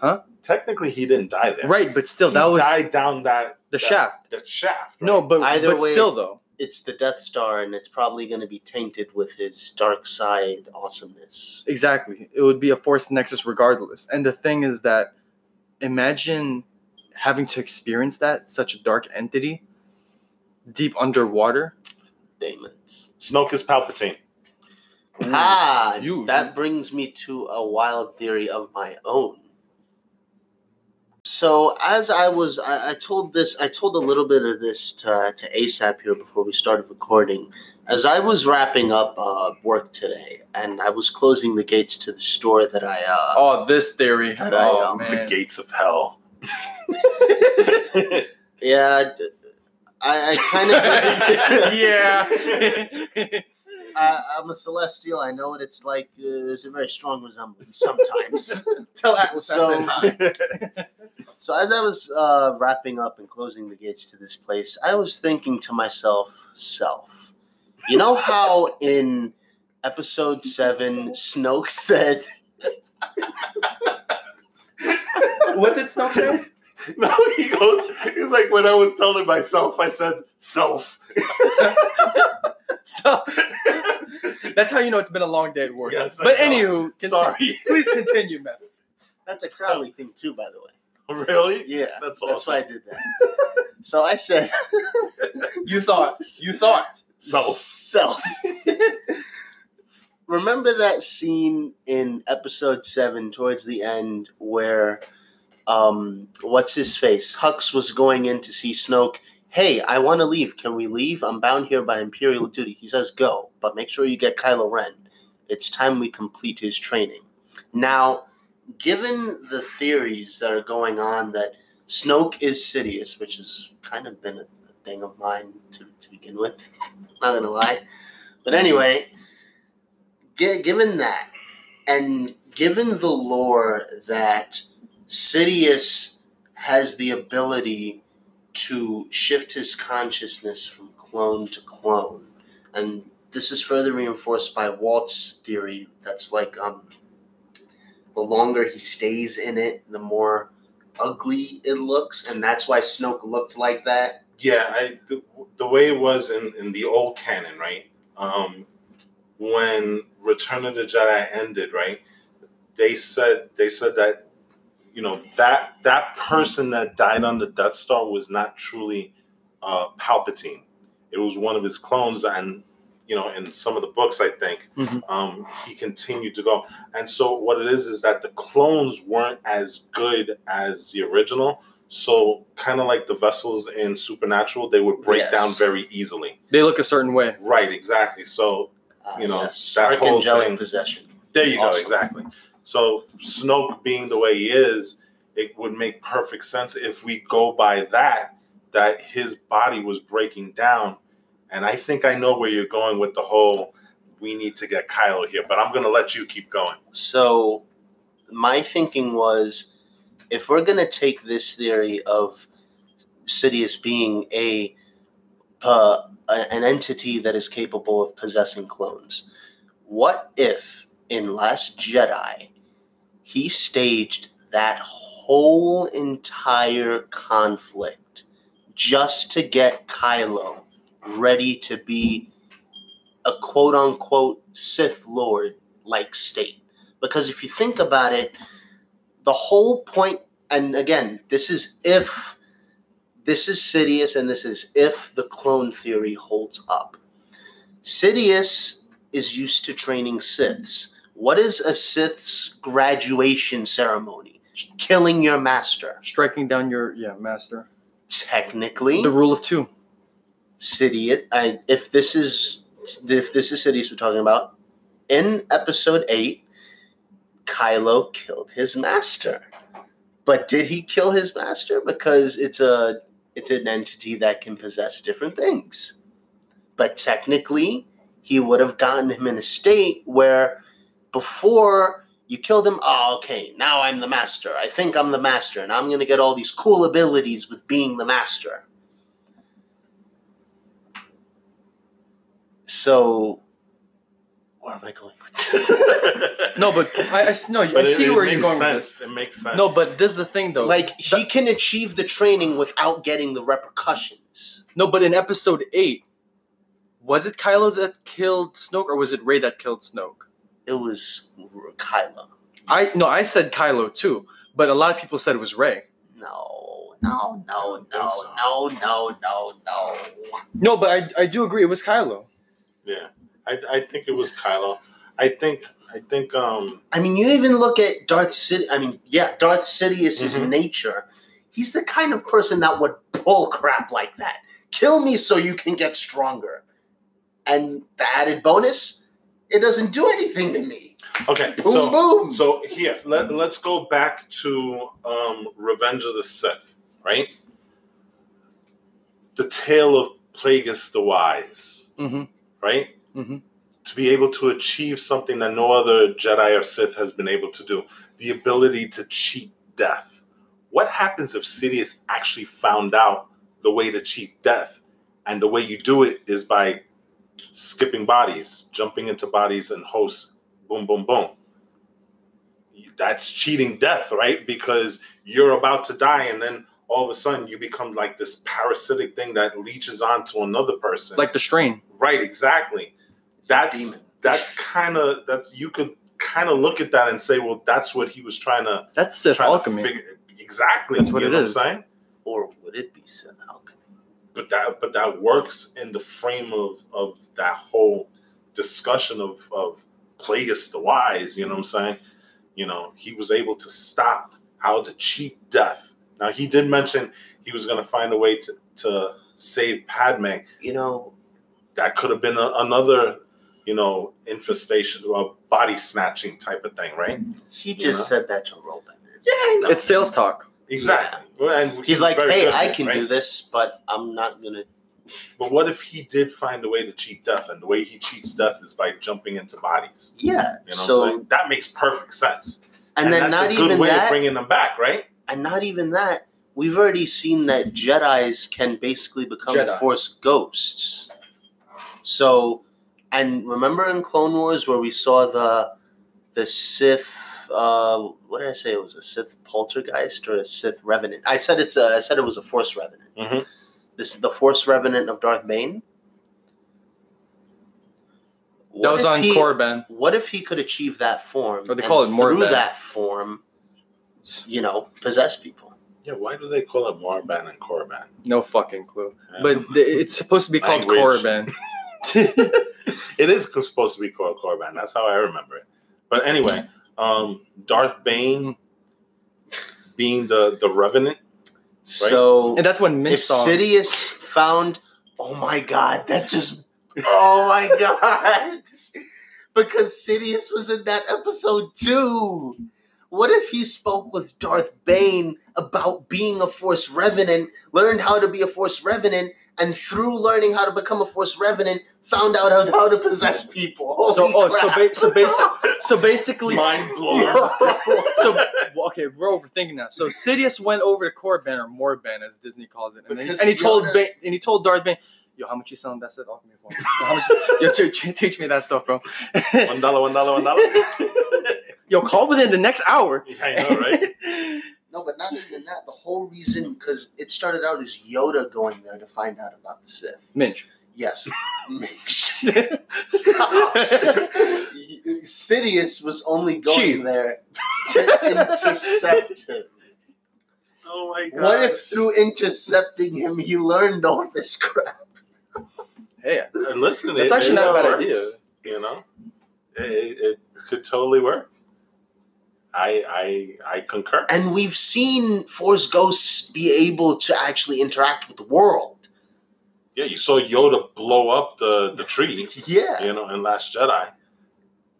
Huh? Technically, he didn't die there. Right, but still, He that was died down that the that- shaft. That shaft. No, right? but Either but way- still though. It's the Death Star, and it's probably going to be tainted with his dark side awesomeness. Exactly. It would be a force nexus regardless. And the thing is that imagine having to experience that, such a dark entity, deep underwater. Demons. Snoke is Palpatine. Ah, You- that brings me to a wild theory of my own. So as I was, I, I told this, I told a little bit of this to, to ASAP here before we started recording. As I was wrapping up uh, work today, and I was closing the gates to the store that I, uh, Oh, this theory. That I, oh um, The gates of hell. (laughs) (laughs) yeah, I, I kind of, (laughs) yeah. I, I'm a celestial. I know what it's like. Uh, there's a very strong resemblance sometimes. (laughs) Tell Atlas I So- (laughs) So as I was uh, wrapping up and closing the gates to this place, I was thinking to myself, self, you know how in episode seven, Snoke said, (laughs) What did Snoke say? (laughs) no, he goes, he's like, when I was telling myself, I said, self. So that's how you know it's been a long day at work. Yes, but know. anywho, continue. Sorry. (laughs) Please continue, Matt. that's a Crowley thing too, by the way. really? Yeah, That's that's why I did that. So I said, (laughs) You thought. You thought. Self. self. Remember that scene in episode seven towards the end where um what's his face? Hux was going in to see Snoke. Hey, I want to leave. Can we leave? I'm bound here by Imperial duty. He says go, but make sure you get Kylo Ren. It's time we complete his training. Now, given the theories that are going on that Snoke is Sidious, which has kind of been a, thing of mine to, to begin with. (laughs) Not gonna lie. But anyway, gi- given that, and given the lore that Sidious has the ability to shift his consciousness from clone to clone, and this is further reinforced by Walt's theory that's like um the longer he stays in it, the more ugly it looks, and that's why Snoke looked like that. Yeah, I the, the way it was in, in the old canon, right? Um, when Return of the Jedi ended, right? They said they said that you know that that person that died on the Death Star was not truly uh, Palpatine. It was one of his clones, and you know, in some of the books, I think Mhm. um, he continued to go. And so, what it is is that the clones weren't as good as the original. So, kind of like the vessels in Supernatural, they would break Yes. down very easily. They look a certain way. Right, exactly. So, Uh, You know, yes, that whole archangelic thing- possession. there you Awesome. go, exactly. So, Snoke being the way he is, it would make perfect sense if we go by that, that his body was breaking down. And I think I know where you're going with the whole we need to get Kylo here, but I'm going to let you keep going. So, my thinking was if we're going to take this theory of Sidious being a, uh, an entity that is capable of possessing clones, what if in Last Jedi he staged that whole entire conflict just to get Kylo ready to be a quote unquote Sith Lord like state? Because if you think about it, the whole point, and again, this is if this is Sidious, and this is if the clone theory holds up. Sidious is used to training Siths. What is a Sith's graduation ceremony? Killing your master. Striking down your yeah master. Technically, The rule of two. Sidious. I, if this is if this is Sidious we're talking about, in episode eight, Kylo killed his master. But did he kill his master? Because it's a it's an entity that can possess different things. But technically, he would have gotten him in a state where before you killed him, oh, ah, okay, now I'm the master. I think I'm the master, and I'm gonna get all these cool abilities with being the master. So, where am I going with this? (laughs) No, but I, I s- no, I But it, see it where you're makes going with this. It makes sense. No, but this is the thing though. like he can achieve the training without getting the repercussions. no, but in episode eight, was it Kylo that killed Snoke or was it Rey that killed Snoke? It was Kylo. I no, I said Kylo too, but a lot of people said it was Rey. No, no, no, no, so. no, no, no, no. No, but I, I do agree it was Kylo. yeah, I, I think it was Kylo. I think I think um I mean, you even look at Darth City. I mean, yeah, Darth Sidious's Mhm. nature. He's the kind of person that would pull crap like that. Kill me so you can get stronger. And the added bonus, it doesn't do anything to me. okay. Boom, so boom. so here let let's go back to um Revenge of the Sith, right? The tale of Plagueis the Wise, Mm-hmm. right? Mhm. To be able to achieve something that no other Jedi or Sith has been able to do, the ability to cheat death. What happens if Sidious actually found out the way to cheat death? And the way you do it is by skipping bodies, jumping into bodies and hosts, boom, boom, boom. That's cheating death, right? Because you're about to die, and then all of a sudden you become like this parasitic thing that leeches onto another person. Like the strain. right, exactly. That's that's kind of that's you could kind of look at that and say, well, that's what he was trying to That's Sith trying to alchemy. figure- exactly. That's what you it know is. What I'm saying? Or would it be Sith alchemy? But that but that works in the frame of of that whole discussion of of Plagueis the Wise. You know what I'm saying? You know, he was able to stop how to cheat death. Now he did mention he was going to find a way to to save Padme. You know, That could have been a, another, you know, infestation, a body snatching type of thing, right? he just Yeah. said that to Robin. Yeah, I know. It's sales talk. Exactly. And He's like, hey, good at I it, can right? do this, but I'm not gonna. But what if he did find a way to cheat death, and the way he cheats death is by jumping into bodies? Yeah. You know what I'm so. That makes perfect sense. and, then that's not a good even way of that, bringing them back, right? and not even that. We've already seen that Jedi's can basically become Jedi. Force ghosts. So, and remember in Clone Wars where we saw the the Sith. Uh, what did I say? It was a Sith poltergeist or a Sith revenant. I said it's a. I said it was a Force revenant. Mhm. This is the Force revenant of Darth Bane. That What was if on he- Korben. What if he could achieve that form? Or they and call it through that form, you know, possess people. Yeah, why do they call it Morban and Korban? No fucking clue. Yeah. But it's supposed to be called Language. Korben. (laughs) (laughs) it is supposed to be called Korban. That's how I remember it. But anyway, um, Darth Bane being the the Revenant. So and that's when Minch if saw. Sidious found, oh my god, that just, oh my (laughs) god, because Sidious was in that episode too. What if he spoke with Darth Bane about being a Force Revenant, learned how to be a Force Revenant, and through learning how to become a Force Revenant, found out how, how to possess people? So Holy oh so ba- so basic so basically Mind blown. (laughs) so well, okay we're overthinking that. So Sidious went over to Korben or Morben as Disney calls it, and, then, and he told Yoda- Bane, and he told Darth Bane, "Yo, how much you selling that stuff? Offer me for? How much? Yo, t- t- (laughs) teach me that stuff, bro. one dollar, one dollar, one dollar. (laughs) Yo, call within the next hour. yeah, I know, right? No, but not even that. The whole reason, because it started out as Yoda going there to find out about the Sith. Minch. Yes. (laughs) Minch. Stop. Sidious was only going Chief. there to intercept him. Oh my god. What if through intercepting him, he learned all this crap? Hey, listen? That's it- actually it not a bad works, idea. You know, it, it, it could totally work. I I I concur. And we've seen Force Ghosts be able to actually interact with the world. Yeah, you saw Yoda blow up the the (laughs) tree. Yeah. you know, in Last Jedi.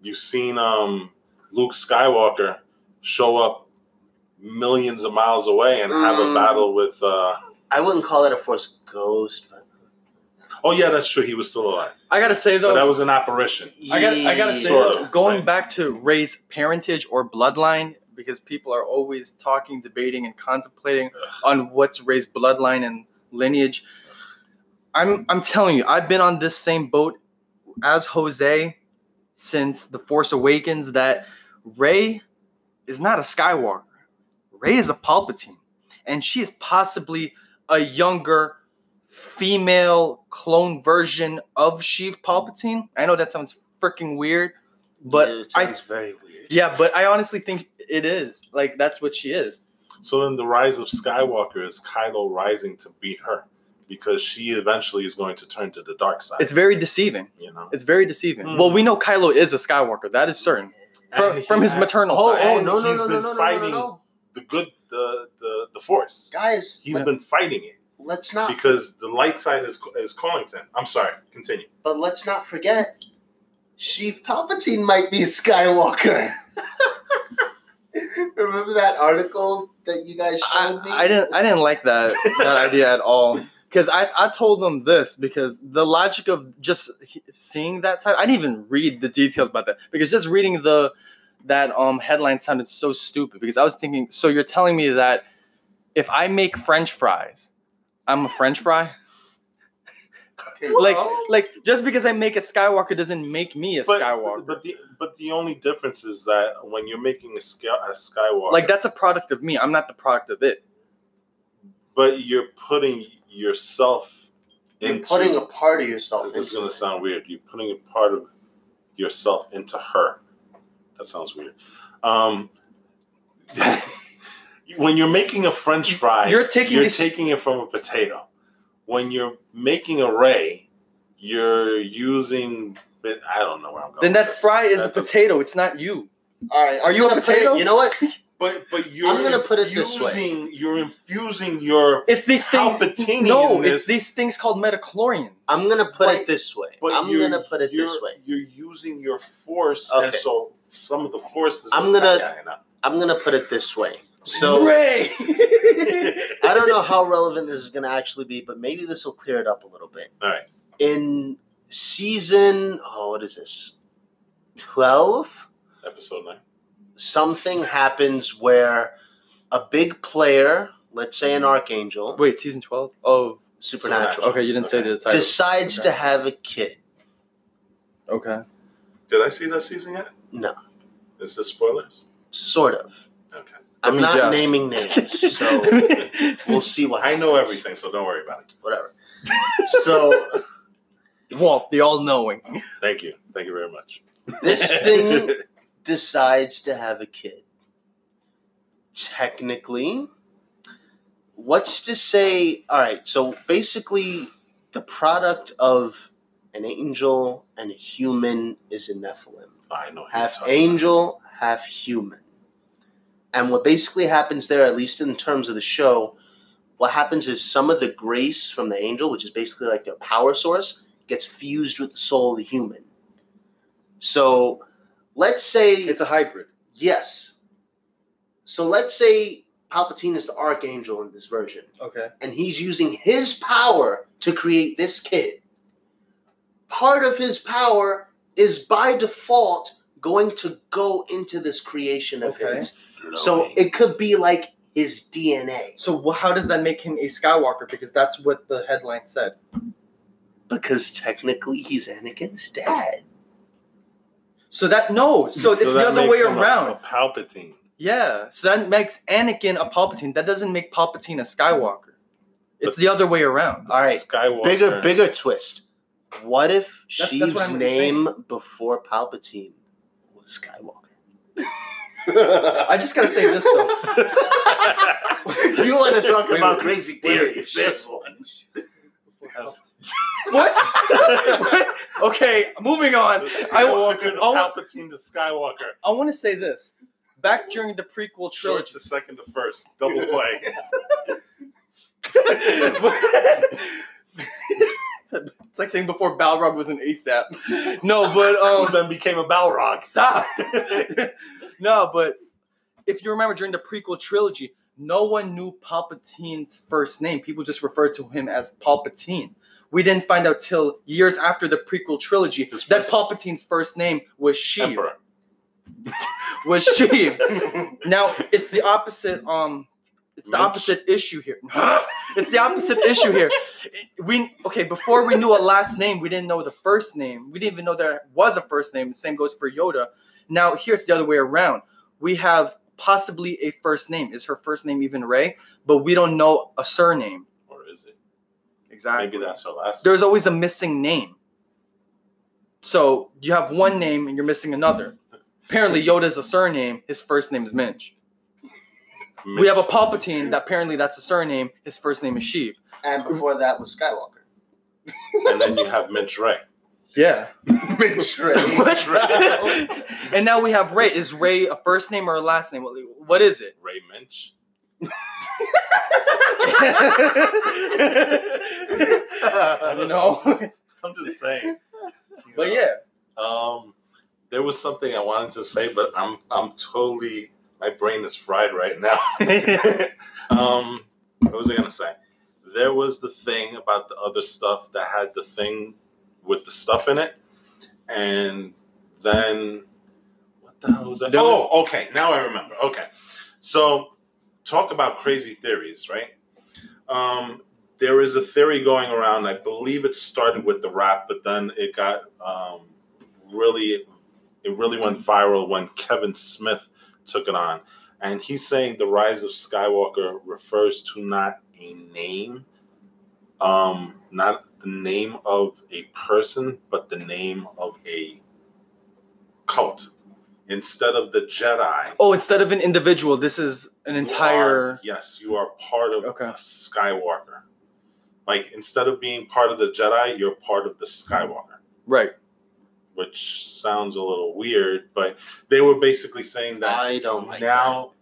You've seen um, Luke Skywalker show up millions of miles away and have a Mm. battle with. Uh, I wouldn't call it a Force Ghost, but oh yeah, that's true. He was still alive, I gotta say but though, that was an apparition. I got I gotta say Sort though, of, going right. back to Rey's parentage or bloodline, because people are always talking, debating, and contemplating on what's Rey's bloodline and lineage. I'm I'm telling you, I've been on this same boat as Jose since The Force Awakens that Rey is not a Skywalker. Rey is a Palpatine. And she is possibly a younger female clone version of Sheev Palpatine. I know that sounds freaking weird, but Yeah, it I very weird. yeah, but I honestly think it is. Like that's what she is. So then, the rise of Skywalker is Kylo rising to beat her because she eventually is going to turn to the dark side. It's very deceiving. you know, It's very deceiving. Hmm. Well, we know Kylo is a Skywalker. That is certain. From, from his he- maternal Oh, side. oh And no no he's no no no no no fighting- no! the good, the the the Force. Guys, He's let, been fighting it let's not because the light side is is calling to. I'm sorry. Continue. but let's not forget Sheev Palpatine might be a Skywalker. (laughs) Remember that article that you guys showed me? I, I didn't I didn't like that that idea at all. (laughs) Because I, I told them this because the logic of just seeing that type I didn't even read the details about that because just reading the that um headline sounded so stupid because I was thinking so you're telling me that if I make French fries I'm a French fry Okay, (laughs) like well, like just because I make a Skywalker doesn't make me a But, Skywalker but the but the only difference is that when you're making a, sky, a Skywalker, like that's a product of me I'm not the product of it but you're putting yourself you're into. putting a part of yourself. this is into going it. to sound weird. You're putting a part of yourself into her. That sounds weird. Um, (laughs) when you're making a French fry, You're taking you're this- taking it from a potato. When you're making a ray, you're using. I don't know where I'm going. then with that this. fry is the That doesn't- potato it's not you All right, Are you a gonna put it- potato? you know what? But but you're I'm gonna put it this way. infusing- You're infusing your It's these things. No, it's this- these things called midi-chlorians. I'm gonna put But- it this way. But I'm gonna put it this way. You're using your force, Okay. and so some of the force is. I'm gonna- Yeah, I know. I'm gonna put it this way. So Rey. (laughs) I don't know how relevant this is gonna actually be, but maybe this will clear it up a little bit. All right. In season, oh, what is this? Twelve. Episode nine. Something happens where a big player, let's say an archangel, Wait, season twelve of. supernatural, Okay, you didn't say the title. decides Okay. to have a kid. Okay. Did I see that season yet? No, Is this spoilers? sort of. I'm not yes. naming names, so (laughs) we'll see what I know everything, so don't worry about it. Whatever. So (laughs) Walt, the all-knowing. Thank you. Thank you very much. this (laughs) thing decides to have a kid. Technically, what's to say? All right, so basically, the product of an angel and a human is a Nephilim. I know. Half angel, half human. And what basically happens there, at least in terms of the show, what happens is some of the grace from the angel, which is basically like their power source, gets fused with the soul of the human. So let's say It's a hybrid. yes. So let's say Palpatine is the archangel in this version, Okay. and he's using his power to create this kid. Part of his power is by default going to go into this creation of Okay. his. About. So it could be like his DNA So how does that make him a Skywalker? Because that's what the headline said. because technically he's Anakin's dad. So that no. So it's the other way him a- around. A, Palpatine. Yeah. So that makes Anakin a Palpatine. That doesn't make Palpatine a Skywalker. It's But the other way around. All right, Skywalker. bigger, bigger twist. What if That's- that's what Sheev's I'm name before Palpatine was Skywalker? (laughs) (laughs) I just gotta say this though. (laughs) you want to talk Wait, about wait, crazy wait, wait. theories? There's one. (laughs) What? okay, moving on. I, Skywalker to I- Palpatine to Skywalker. I want to say this. Back during the prequel Short trilogy, to second to first. Double play. it's like saying before Balrog was an ASAP. No, but um, then became a Balrog. stop. No, but if you remember during the prequel trilogy, no one knew Palpatine's first name. People just referred to him as Palpatine. We didn't find out till years after the prequel trilogy His that first- Palpatine's first name was Sheev. Emperor. (laughs) Was Sheev. (laughs) Now it's the opposite. Um, it's the Mitch? opposite issue here. (laughs) it's the opposite issue here. We okay before we knew a last name, we didn't know the first name. We didn't even know there was a first name. The same goes for Yoda. Now here it's the other way around. We have possibly a first name. Is her first name even Rey? But we don't know a surname. Or is it? Exactly. Maybe that's her last There's always a missing name. So you have one name and you're missing another. Apparently (laughs) Yoda's a surname. His first name is Minch. name. We have a Palpatine that apparently that's a surname. His first name is Sheev. And before that was Skywalker. And then you have Minch Rey. Yeah. (laughs) Mitch Rey. What? and now we have Rey. Is Rey a first name or a last name? What- is it? Rey Minch. (laughs) I don't know. I'm just saying. (laughs) but yeah. Um, there was something I wanted to say, but I'm I'm totally my brain is fried right now. um, what was I gonna say? There was the thing about the other stuff that had the thing with the stuff in it, and then what the hell was that? Oh, okay, now I remember. Okay, so talk about crazy theories, right? Um, there is a theory going around. I believe it started with the rap, but then it got um, really, it really went viral when Kevin Smith took it on, and he's saying the rise of Skywalker refers to not a name, um, not the name of a person, but the name of a cult. Instead of the Jedi, Oh, instead of an individual, this is an entire. are- yes, you are part of Okay. a Skywalker. Like instead of being part of the Jedi, you're part of the Skywalker, Right. which sounds a little weird, but they were basically saying that I don't like now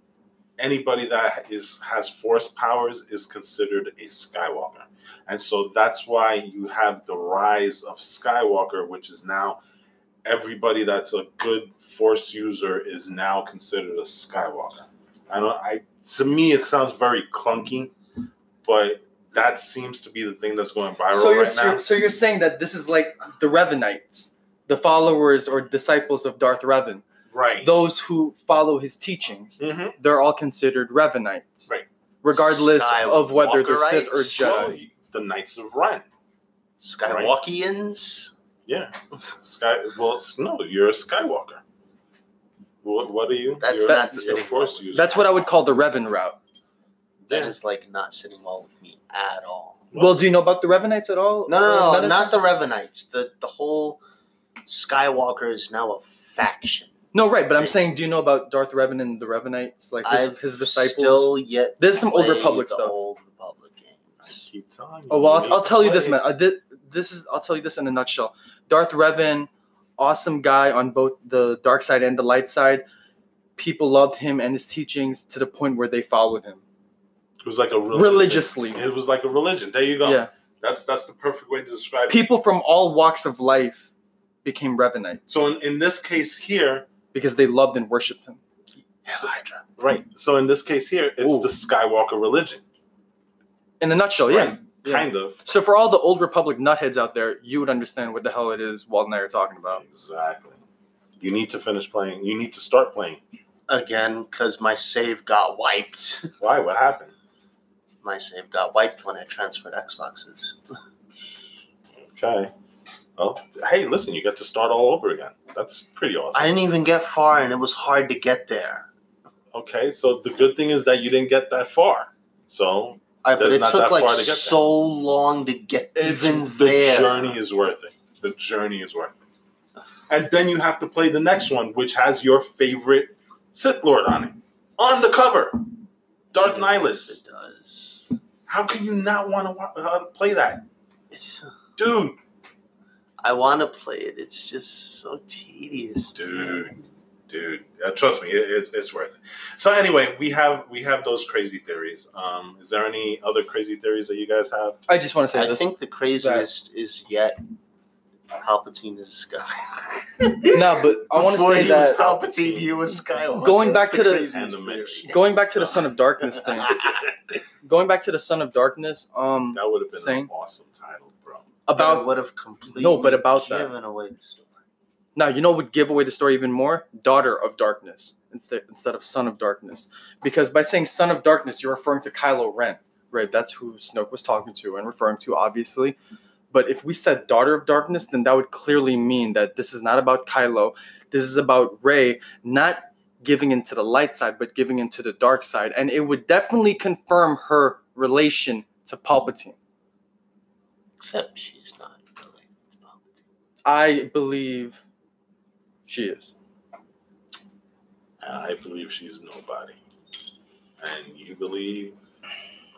anybody that is has force powers is considered a Skywalker. And so that's why you have the rise of Skywalker, which is now everybody that's a good force user is now considered a Skywalker. I don't I to me it sounds very clunky, but that seems to be the thing that's going viral So you're, right now. so you're saying that this is like the Revanites, the followers or disciples of Darth Revan, Right. those who follow his teachings. hmm They're all considered Revanites, Right. regardless of whether they're Sith or Skywalkerites? Jedi. the Knights of Ren. Skywalkians. Yeah. Sky. Well, no, you're a Skywalker. What? What are you? That's you're, not you're sitting Force user. That's what I would call the Revan route. That Yeah. is like not sitting well with me at all. Well, do you know about the Revanites at all? No, no, no, not the Revenites. The the whole Skywalker is now a faction. No, right, but I'm saying, do you know about Darth Revan and the Revanites, like his, I've his disciples? still yet. There's some Old played Republic the stuff. Old Republic I games. keep telling you. Oh well, you I'll, I'll to tell you this, play man. I did, this is I'll tell you this in a nutshell. Darth Revan, awesome guy on both the dark side and the light side. People loved him and his teachings to the point where they followed him It was like a religion. religiously. It was like a religion. There you go. Yeah, That's that's the perfect way to describe it. people from all walks of life became Revanites So in, in this case here, because they loved and worshipped him. so- right? So in this case here, it's Ooh. the Skywalker religion. In a nutshell, yeah. Right? Yeah. Kind of. So for all the old Republic nutheads out there, you would understand what the hell it is Walt and I are talking about. Exactly. You need to finish playing. You need to start playing. Again, because my save got wiped. (laughs) Why? What happened? My save got wiped when I transferred Xboxes. Okay. Well, hey, listen, you get to start all over again. That's pretty awesome. I didn't even get far, and it was hard to get there. Okay, so the good thing is that you didn't get that far. So I, but it took like to get there. so long to get it's, even the there. The journey is worth it. The journey is worth it. And then you have to play the next one, which has your favorite Sith Lord on it. On the cover. Darth It Nihilus. does. How can you not want to uh, play that? It's. Dude. I want to play it. It's just so tedious, Dude. Dude, uh, trust me, it, it's, it's worth it. So anyway, we have we have those crazy theories. Um, is there any other crazy theories that you guys have? I just want to say I this. think the craziest is yet Palpatine is Skywalker. no, but I want to say he was that Palpatine, he was Skywalker. Going back to the- the going back to the Son of Darkness thing. (laughs) Going back to the Son of Darkness. Um, That would have been Saying- an awesome title, bro. About would have completely No, but about that. away the story. Now, you know what would give away the story even more? Daughter of Darkness instead instead of Son of Darkness. Because by saying Son of Darkness, you're referring to Kylo Ren, right? That's who Snoke was talking to and referring to, obviously. But if we said Daughter of Darkness, then that would clearly mean that this is not about Kylo. This is about Rey not giving into the light side, but giving into the dark side. And it would definitely confirm her relation to Palpatine. Except she's not related to Palpatine. I believe she is. I believe she's nobody. And you believe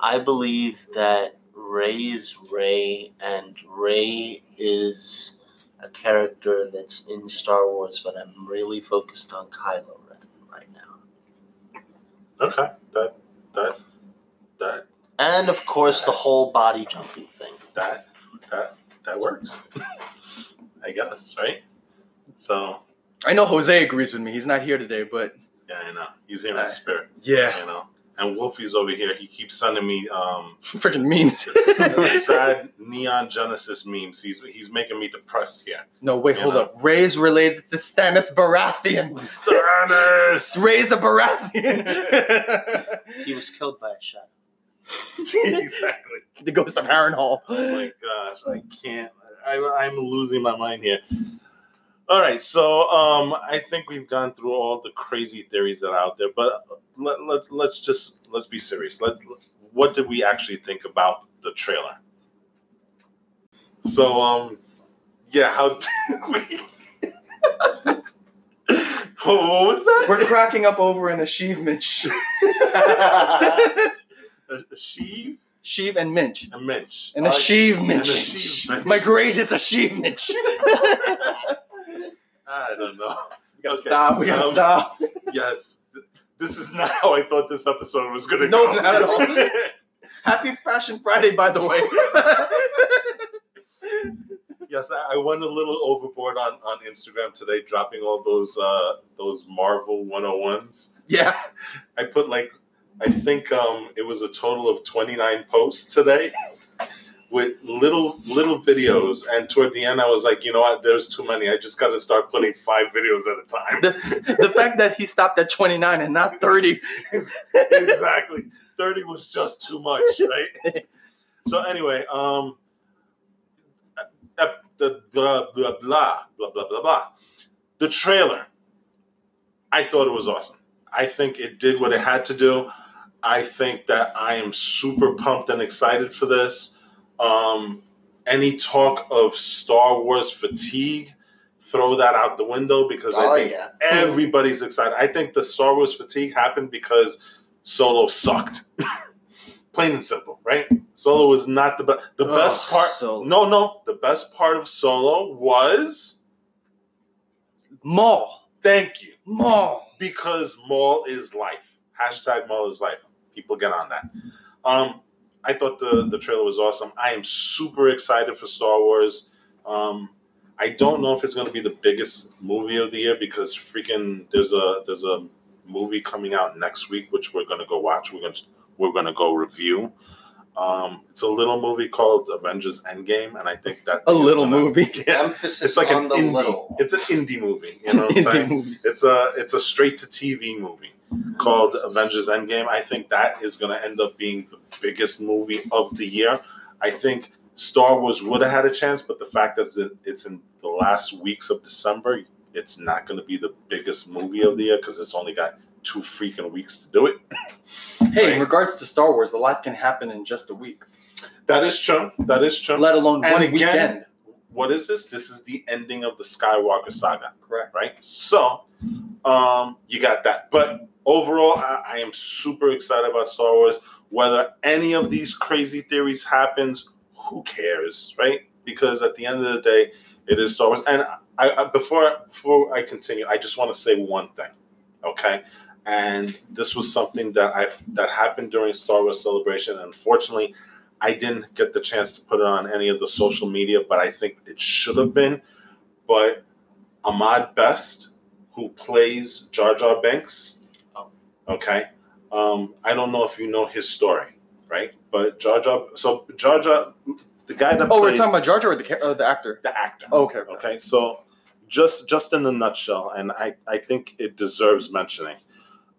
I believe that Rey is Rey, and Rey is a character that's in Star Wars, but I'm really focused on Kylo Ren right now. okay, that that that And of course, the whole body jumping thing. that that that works. I guess, right? So I know Jose agrees with me. He's not here today, but yeah, I know. He's here in Uh, spirit. yeah, You know. And Wolfie's over here. He keeps sending me um (laughs) freaking memes. (laughs) sad neon Genesis memes. He's he's making me depressed here. no, wait, hold know. up. Rey's related to Stannis Baratheon. Stannis! (laughs) Rey's a Baratheon. He was killed by a shadow. (laughs) exactly. the ghost of Harrenhal. Oh my (gasps) gosh, I can't. I, I'm losing my mind here. All right, so um, I think we've gone through all the crazy theories that are out there, but let, let, let's just let's be serious. Let, what did we actually think about the trailer? So um, yeah, how (laughs) did we? (laughs) what was that? We're cracking up over an achievement. A, a sheave, Sheev and Minch. a minch, An A achievement. (laughs) My greatest achievement. (laughs) I don't know. We gotta Okay. stop. We gotta Um, stop. (laughs) Yes, this is not how I thought this episode was to No, go. not at all. Happy Fashion Friday, by the way. yes, I, I went a little overboard on, on Instagram today, dropping all those uh, those Marvel 101s. yeah. I put like, I think um, it was a total of 29 posts today with little little videos. And toward the end, I was like, you know what? There's too many. I just got to start putting five videos at a time. The, the fact that he stopped at 29 and not 30. (laughs) exactly. 30 was just too much, right? (laughs) so anyway, um the blah blah blah blah blah blah blah. The trailer. I thought it was awesome. I think it did what it had to do. I think that I am super pumped and excited for this. Um any talk of Star Wars fatigue, throw that out the window because I Oh think yeah. everybody's excited. I think the Star Wars fatigue happened because Solo sucked. (laughs) Plain and simple, right? Solo was not the best. The Ugh, best part. Solo. No, no. The best part of Solo was. Maul. Thank you, Maul. because Maul is life. Hashtag Maul is life. People get on that. Um, I thought the the trailer was awesome. I am super excited for Star Wars. Um, I don't know if it's going to be the biggest movie of the year because freaking there's a there's a movie coming out next week which we're going to go watch. We're going to we're going to go review. Um, it's a little movie called Avengers Endgame, and I think that A little gonna- movie. (laughs) Yeah, Emphasis it's like on an the indie. little. It's an indie movie. You (laughs) know what I'm Indie saying? movie. It's a it's a straight to TV movie called Avengers Endgame. I think that is going to end up being the biggest movie of the year. I think Star Wars would have had a chance, but the fact that it's- in the last weeks of December, it's not going to be the biggest movie of the year because it's only got two freaking weeks to do it. Hey, Right. in regards to Star Wars, a lot can happen in just a week, That is true. That is true. let alone And one again- weekend. What is this? This is the ending of the Skywalker saga. Correct. right? So Um, you got that. But overall, I, I am super excited about Star Wars. Whether any of these crazy theories happens, who cares, right? Because at the end of the day, it is Star Wars. And I, I before before I continue, I just want to say one thing, okay? And this was something that I that happened during Star Wars Celebration. Unfortunately, I didn't get the chance to put it on any of the social media, but I think it should have been. But Ahmed Best, who plays Jar Jar Binks, Oh. Okay. Um, I don't know if you know his story, right? But Jar Jar, so Jar Jar, the guy that Oh, we're talking about Jar Jar or the uh, the actor. the actor. Okay. okay. Okay, so just just in a nutshell, and I, I think it deserves mentioning.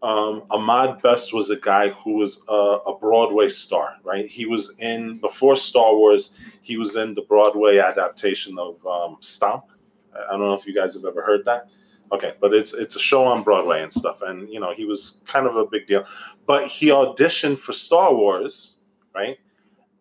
Um, Ahmed Best was a guy who was a, a Broadway star, right? He was in before Star Wars. He was in the Broadway adaptation of um, Stomp. I don't know if you guys have ever heard that. Okay, but it's it's a show on Broadway and stuff, and you know he was kind of a big deal. But he auditioned for Star Wars, right?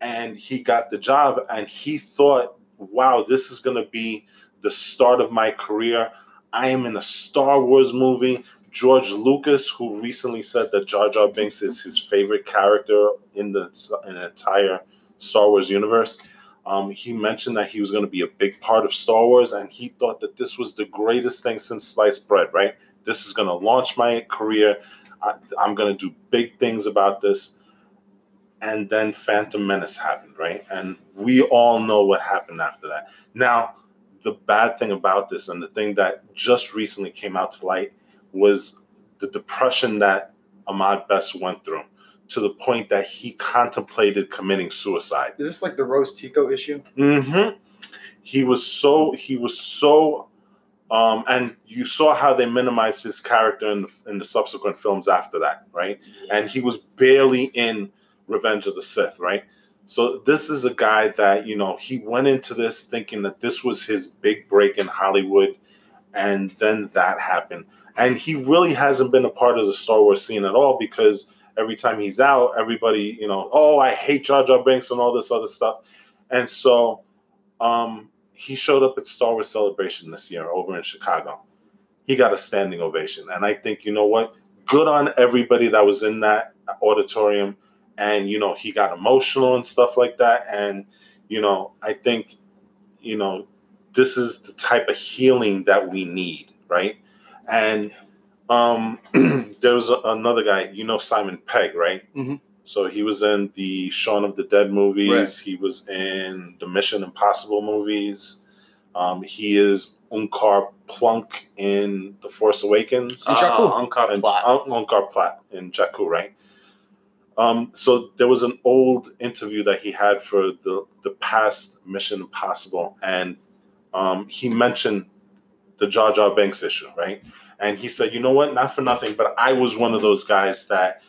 And he got the job, and he thought, "Wow, this is going to be the start of my career. I am in a Star Wars movie." George Lucas, who recently said that Jar Jar Binks is his favorite character in the, in the entire Star Wars universe, um, he mentioned that he was going to be a big part of Star Wars, and he thought that this was the greatest thing since sliced bread. Right? This is going to launch my career. I, I'm going to do big things about this. And then Phantom Menace happened, right? And we all know what happened after that. Now, the bad thing about this, and the thing that just recently came out to light, was the depression that Ahmed Best went through to the point that he contemplated committing suicide. Is this like the Rose Tico issue? Mm-hmm. He was so he was so um, and you saw how they minimized his character in the, in the subsequent films after that, right? And he was barely in Revenge of the Sith, right? So this is a guy that you know he went into this thinking that this was his big break in Hollywood, and then that happened, and he really hasn't been a part of the Star Wars scene at all because every time he's out, everybody you know, oh I hate Jar Jar Binks and all this other stuff, and so um, he showed up at Star Wars Celebration this year over in Chicago. He got a standing ovation, and I think you know what, good on everybody that was in that auditorium. And you know he got emotional and stuff like that. And you know i think you know this is the type of healing that we need right? And um (clears throat) there was a, another guy you know simon pegg right Mhm. so he was in the shaun of the dead movies Right. he was in the mission impossible movies um he is Unkar Plutt in the force awakens And Jakku. Uh, Unkar and Plutt. Un- Unkar Plutt in Jakku, right? Um, so there was an old interview that he had for the the past Mission Impossible, and um, he mentioned the Jar Jar Banks issue, right? And he said, you know what? Not for nothing, but I was one of those guys that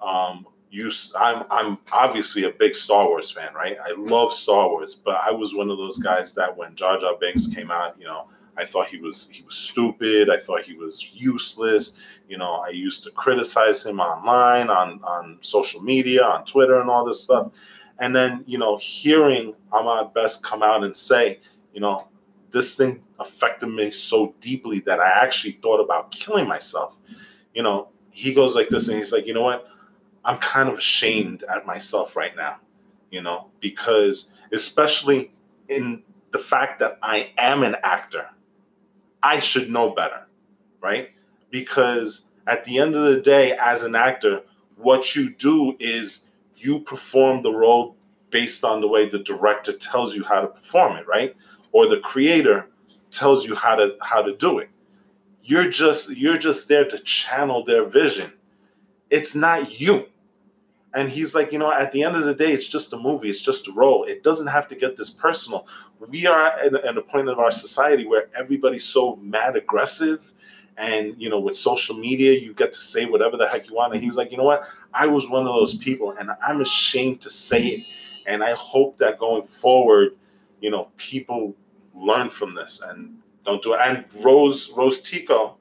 um, used. I'm I'm obviously a big Star Wars fan, right? I love Star Wars, but I was one of those guys that when Jar Jar Banks came out, you know, I thought he was he was stupid. I thought he was useless. You know, I used to criticize him online, on on social media, on Twitter, and all this stuff. And then, you know, hearing Ahmed Best come out and say, you know, this thing affected me so deeply that I actually thought about killing myself. You know, he goes like this, and he's like, you know what? I'm kind of ashamed at myself right now. You know, because especially in the fact that I am an actor, I should know better, right? Because at the end of the day, as an actor, what you do is you perform the role based on the way the director tells you how to perform it, right? Or the creator tells you how to how to do it. You're just you're just there to channel their vision. It's not you. And he's like, you know, at the end of the day, it's just a movie, it's just a role. It doesn't have to get this personal we are at, a point of our society where everybody's so mad aggressive and you know with social media you get to say whatever the heck you want and he was like you know what i was one of those people and i'm ashamed to say it and i hope that going forward you know people learn from this. And don't do it. And rose rose tico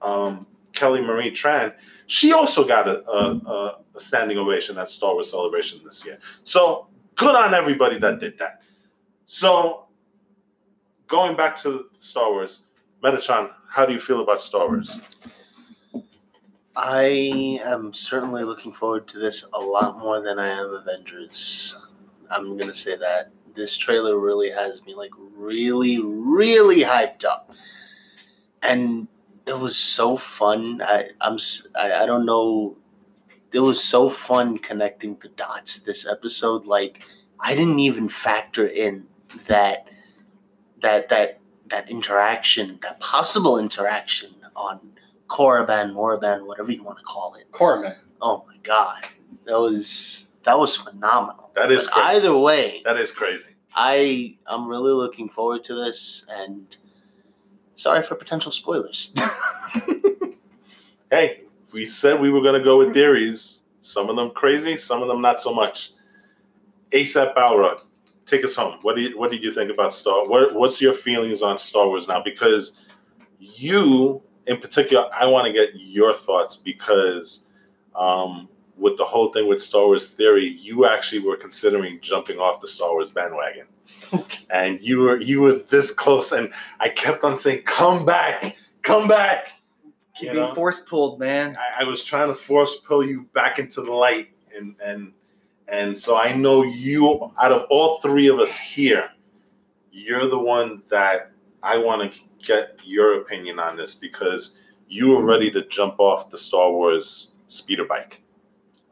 um, kelly marie tran she also got a, a, a standing ovation at star wars celebration this year. So good on everybody that did that. So, going back to Star Wars, Metatron, how do you feel about Star Wars? I am certainly looking forward to this a lot more than I am Avengers. I'm gonna say that this trailer really has me like really, really hyped up, and it was so fun. I I'm I don't know. It was so fun connecting the dots this episode. Like I didn't even factor in that that that that interaction, that possible interaction on Korriban, Moraband, whatever you want to call it. Corman. Oh my god, that was that was phenomenal. That is But crazy. either way, That is crazy. I I'm really looking forward to this, and sorry for potential spoilers. (laughs) Hey, we said we were going to go with theories. Some of them crazy, some of them not so much. ASAP Balrog, take us home. What do you What did you think about Star? What What's your feelings on Star Wars now? Because you, in particular, I want to get your thoughts because um, with the whole thing with Star Wars theory, you actually were considering jumping off the Star Wars bandwagon, (laughs) and you were you were this close, and I kept on saying, "Come back, come back." Keep You being know? force pulled, man. I, I was trying to force pull you back into the light, and and and so I know you. Out of all three of us here, you're the one that I want to get your opinion on this because you were ready to jump off the Star Wars speeder bike.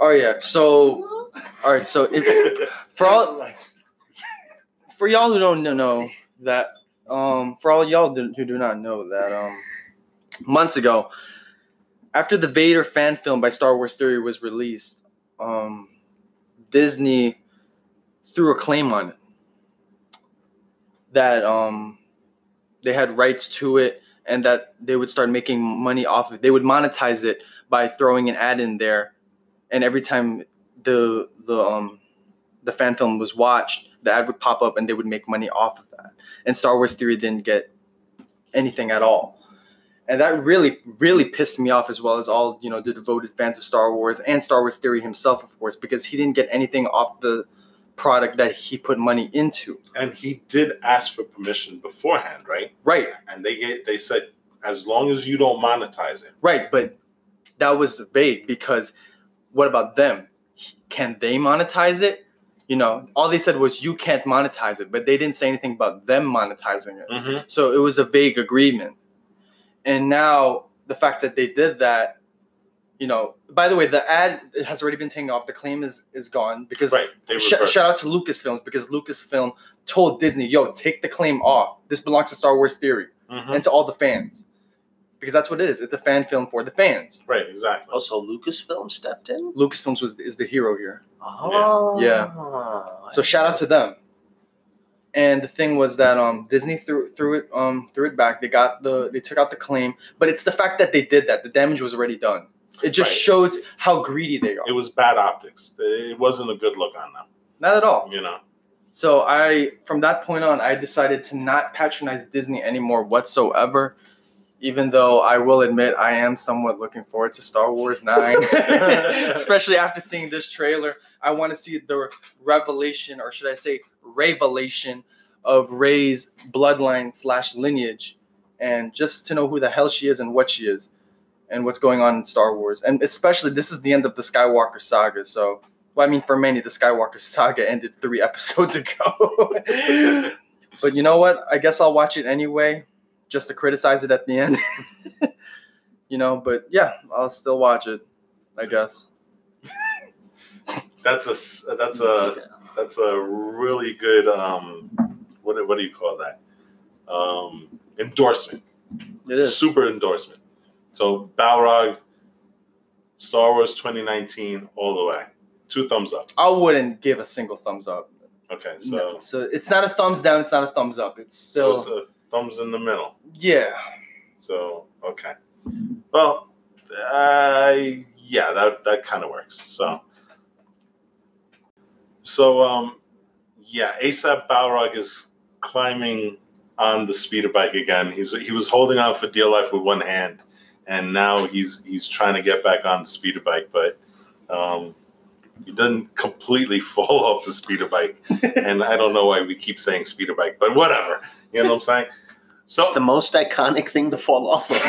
Oh yeah. So all right. So if for all for y'all who don't know that um for all y'all who do not know that um months ago after the Vader fan film by Star Wars Theory was released um Disney threw a claim on it that um they had rights to it and that they would start making money off of it. They would monetize it by throwing an ad in there and every time the the um the fan film was watched, the ad would pop up and they would make money off of that. And Star Wars Theory didn't get anything at all. And that really, really pissed me off as well as all, you know, the devoted fans of Star Wars and Star Wars Theory himself, of course, because he didn't get anything off the product that he put money into. And he did ask for permission beforehand, right? Right, And they get, they said as long as you don't monetize it. right. But that was vague because what about them? Can they monetize it? You know, all they said was you can't monetize it, but they didn't say anything about them monetizing it. Mm-hmm. So it was a vague agreement. And now the fact that they did that, you know, by the way, the ad has already been taken off. The claim is is gone because Right. Sh- shout out to Lucasfilms because Lucasfilm told Disney, "Yo, take the claim off. This belongs to Star Wars Theory Mhm. and to all the fans." Because that's what it is. It's a fan film for the fans. Right. Exactly. also, Lucasfilm stepped in. Lucasfilms was is the hero here. Oh, Yeah. So shout out to them. And the thing was that um Disney threw threw it um threw it back. They got the they took out the claim, but it's the fact that they did that. The damage was already done. It just Right. shows how greedy they are. It was bad optics. It wasn't a good look on them. Not at all. You know. So I from that point on I decided to not patronize Disney anymore whatsoever. Even though I will admit I am somewhat looking forward to Star Wars 9. (laughs) (laughs) Especially after seeing this trailer. I want to see the revelation, or should I say revelation, of Rey's bloodline slash lineage. And just to know who the hell she is and what she is. And what's going on in Star Wars. And especially this is the end of the Skywalker saga. So well, I mean, for many, the Skywalker saga ended three (laughs) episodes ago. but you know what? I guess I'll watch it anyway, just to criticize it at the end. (laughs) you know, but yeah, I'll still watch it. I guess. (laughs) That's a that's a that's a really good um what do- what do you call that um endorsement It is. super endorsement so Balrog Star Wars 2019 all the way two thumbs up I wouldn't give a single thumbs up. okay so, No, so it's not a thumbs down. It's not a thumbs up. It's so still it's a thumbs in the middle. Yeah. so okay. Well uh, yeah that that kind of works so. So um yeah asap balrog is climbing on the speeder bike again. He's he was holding on for dear life with one hand and now he's he's trying to get back on the speeder bike but um he doesn't completely (laughs) fall off the speeder bike. And i don't know why we keep saying speeder bike but whatever. You know what i'm saying So It's the most iconic thing to fall off of. (laughs)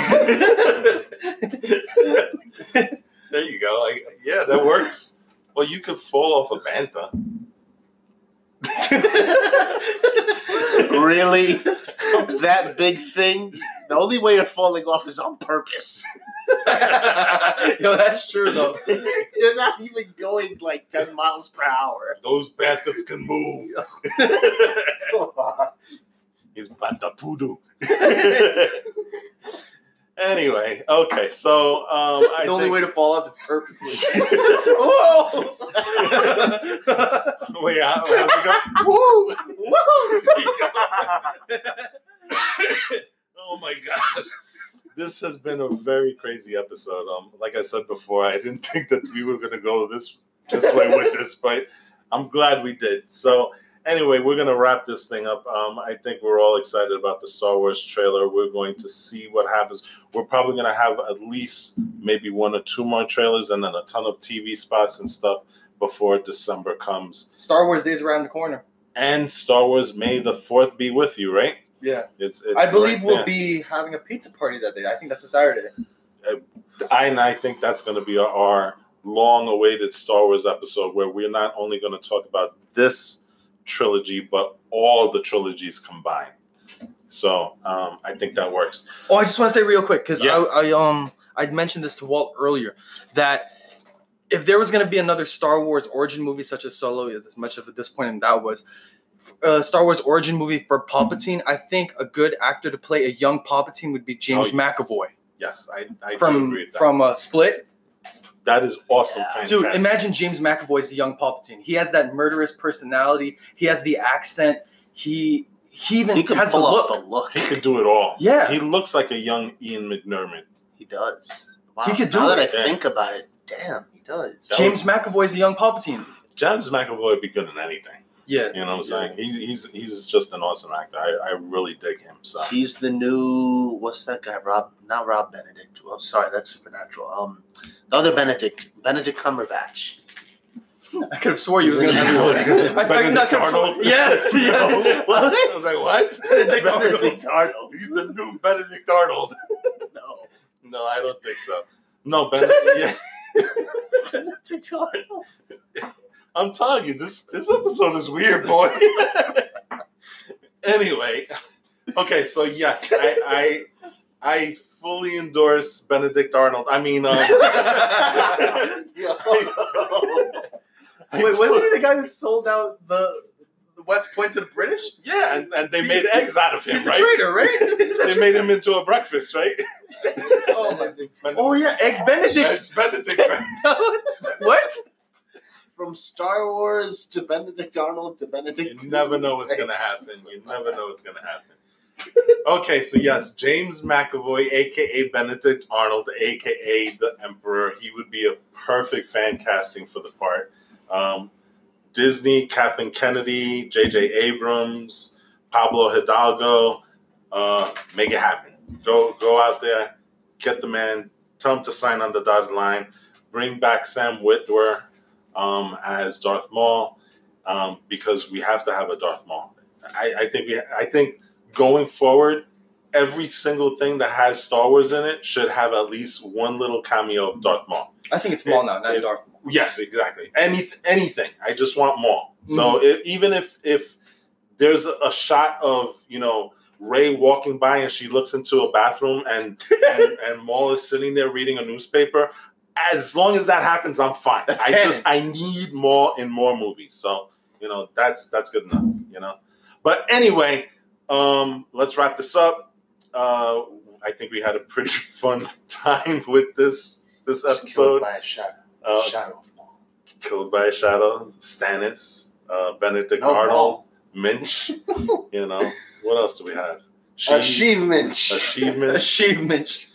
there you go. I, yeah, that works. Well, you could fall off a bantha. really? (laughs) That big thing? The only way you're falling off is on purpose. (laughs) Yo, that's true though. You're not even going like 10 miles per hour. Those banthas can move. He's bantha poodoo. (laughs) anyway, okay, so um, I the only think, way to fall off is purposely. (laughs) Whoa! wait, how, how's it go? (laughs) Woo! oh my gosh. This has been a very crazy episode. Um, like I said before, I didn't think that we were gonna go this this way with this, but I'm glad we did. So anyway, we're gonna wrap this thing up. Um, I think we're all excited about the Star Wars trailer. We're going to see what happens. We're probably gonna have at least maybe one or two more trailers and then a ton of TV spots and stuff before December comes. Star Wars Days around the corner. And Star Wars May the fourth be with you, right? Yeah, It's, it's I believe right we'll there. be having a pizza party that day. I think that's a Saturday. I and I think that's going to be our, our long-awaited Star Wars episode where we're not only going to talk about this trilogy, but all the trilogies combined. So um, I think that works. Oh, I just want to say real quick because Yeah. I, I um I mentioned this to Walt earlier that if there was going to be another Star Wars origin movie such as Solo is as much of a disappointing that was, a Star Wars origin movie for Palpatine, I think a good actor to play a young Palpatine would be James Oh, yes. McAvoy Yes, I, I from agree with that. from uh, Split. That is awesome. Yeah. Dude, imagine James McAvoy as the young Palpatine. He has that murderous personality. He has the accent. He he even He can has the look. the look. he could do it all. Yeah. he looks like a young Ian McDiarmid. He does. Wow. He could do now that I. Yeah. think about it, damn, he does. That James McAvoy is the young Palpatine. James McAvoy would be good in anything. Yeah. You know what I'm saying? He's he's he's just an awesome actor. I, I really dig him. So He's the new what's that guy? Rob, not Rob Benedict. Well, sorry, that's Supernatural. Um, the other Benedict, Benedict Cumberbatch. I could have swore you was going (laughs) to Benedict have I, I, I Benedict could have sworn- Arnold? Yes, (laughs) yes. (laughs) What? I was like, what? Benedict Arnold. Benedict Arnold. He's the new Benedict Arnold. No, No, I don't think so. No, Benedict. yeah, Benedict Arnold. I'm telling you, this this episode is weird, boy. (laughs) anyway, okay, so yes, I I, I fully endorse Benedict Arnold. I mean, um, (laughs) Wait, wasn't he the guy who sold out the, the West Point to the British? Yeah, and, and they made eggs out of him, He's a right? traitor, right? (laughs) They made him into a breakfast, right? oh, my. oh, yeah, Egg Benedict. It's Benedict. what? From Star Wars to Benedict Arnold to Benedict. You never know what's gonna happen. You never know what's gonna happen. Okay, so yes, James McAvoy, aka Benedict Arnold, aka the Emperor, he would be a perfect fan casting for the part. Um, Disney, Kathleen Kennedy, J.J. Abrams, Pablo Hidalgo, uh, make it happen. Go, go out there, get the man, tell him to sign on the dotted line, bring back Sam Witwer um, as Darth Maul, um, because we have to have a Darth Maul. I, I think we, I think going forward, every single thing that has Star Wars in it should have at least one little cameo of Darth Maul. I think it's Maul now, not It- Darth. Yes, exactly. Any anything. I just want Maul. So Mm-hmm. if, even if if there's a, a shot of you know Rey walking by and she looks into a bathroom and (laughs) and, and Maul is sitting there reading a newspaper, as long as that happens, I'm fine. That's I canon. just I need more in more movies. So you know that's that's good enough. You know. But anyway, um, let's wrap this up. Uh, I think we had a pretty (laughs) fun time with this this Just killed episode. by a shadow. Uh, shadow killed by a shadow, Stannis, uh, Benedict No, Arnold, Minch. (laughs) you know, what else do we have? Achievement. Achievement. Achievement.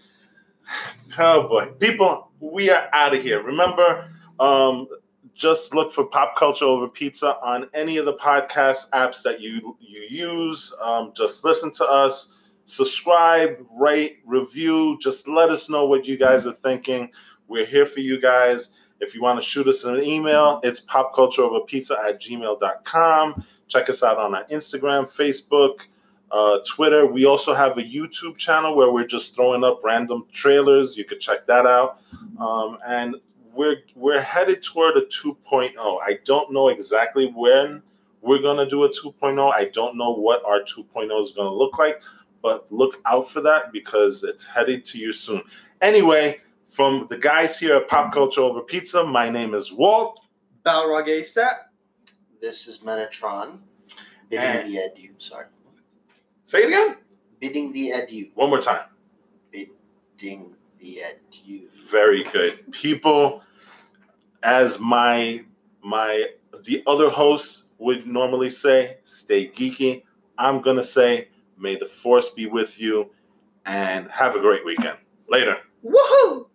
Oh boy, people, we are out of here. Remember, um, just look for Pop Culture Over Pizza on any of the podcast apps that you you use. Um, just listen to us, subscribe, rate, review. Just let us know what you guys are thinking. We're here for you guys. If you want to shoot us an email, it's popcultureoverpizza at gmail.com. Check us out on our Instagram, Facebook, uh, Twitter. We also have a YouTube channel where we're just throwing up random trailers. You could check that out. Um, and we're we're headed toward a 2.0. I don't know exactly when we're gonna do a 2.0. I don't know what our 2.0 is gonna look like, but look out for that because it's headed to you soon. Anyway, from the guys here at Pop Culture Over Pizza, my name is Walt. Balrog ASAP. This is Metatron. Bidding And- the edu. Sorry. Say it again. Bidding the adieu. One more time. Bidding the adieu. Very good. People, as my my the other hosts would normally say, stay geeky. I'm gonna say, may the force be with you and have a great weekend. Later. Woohoo!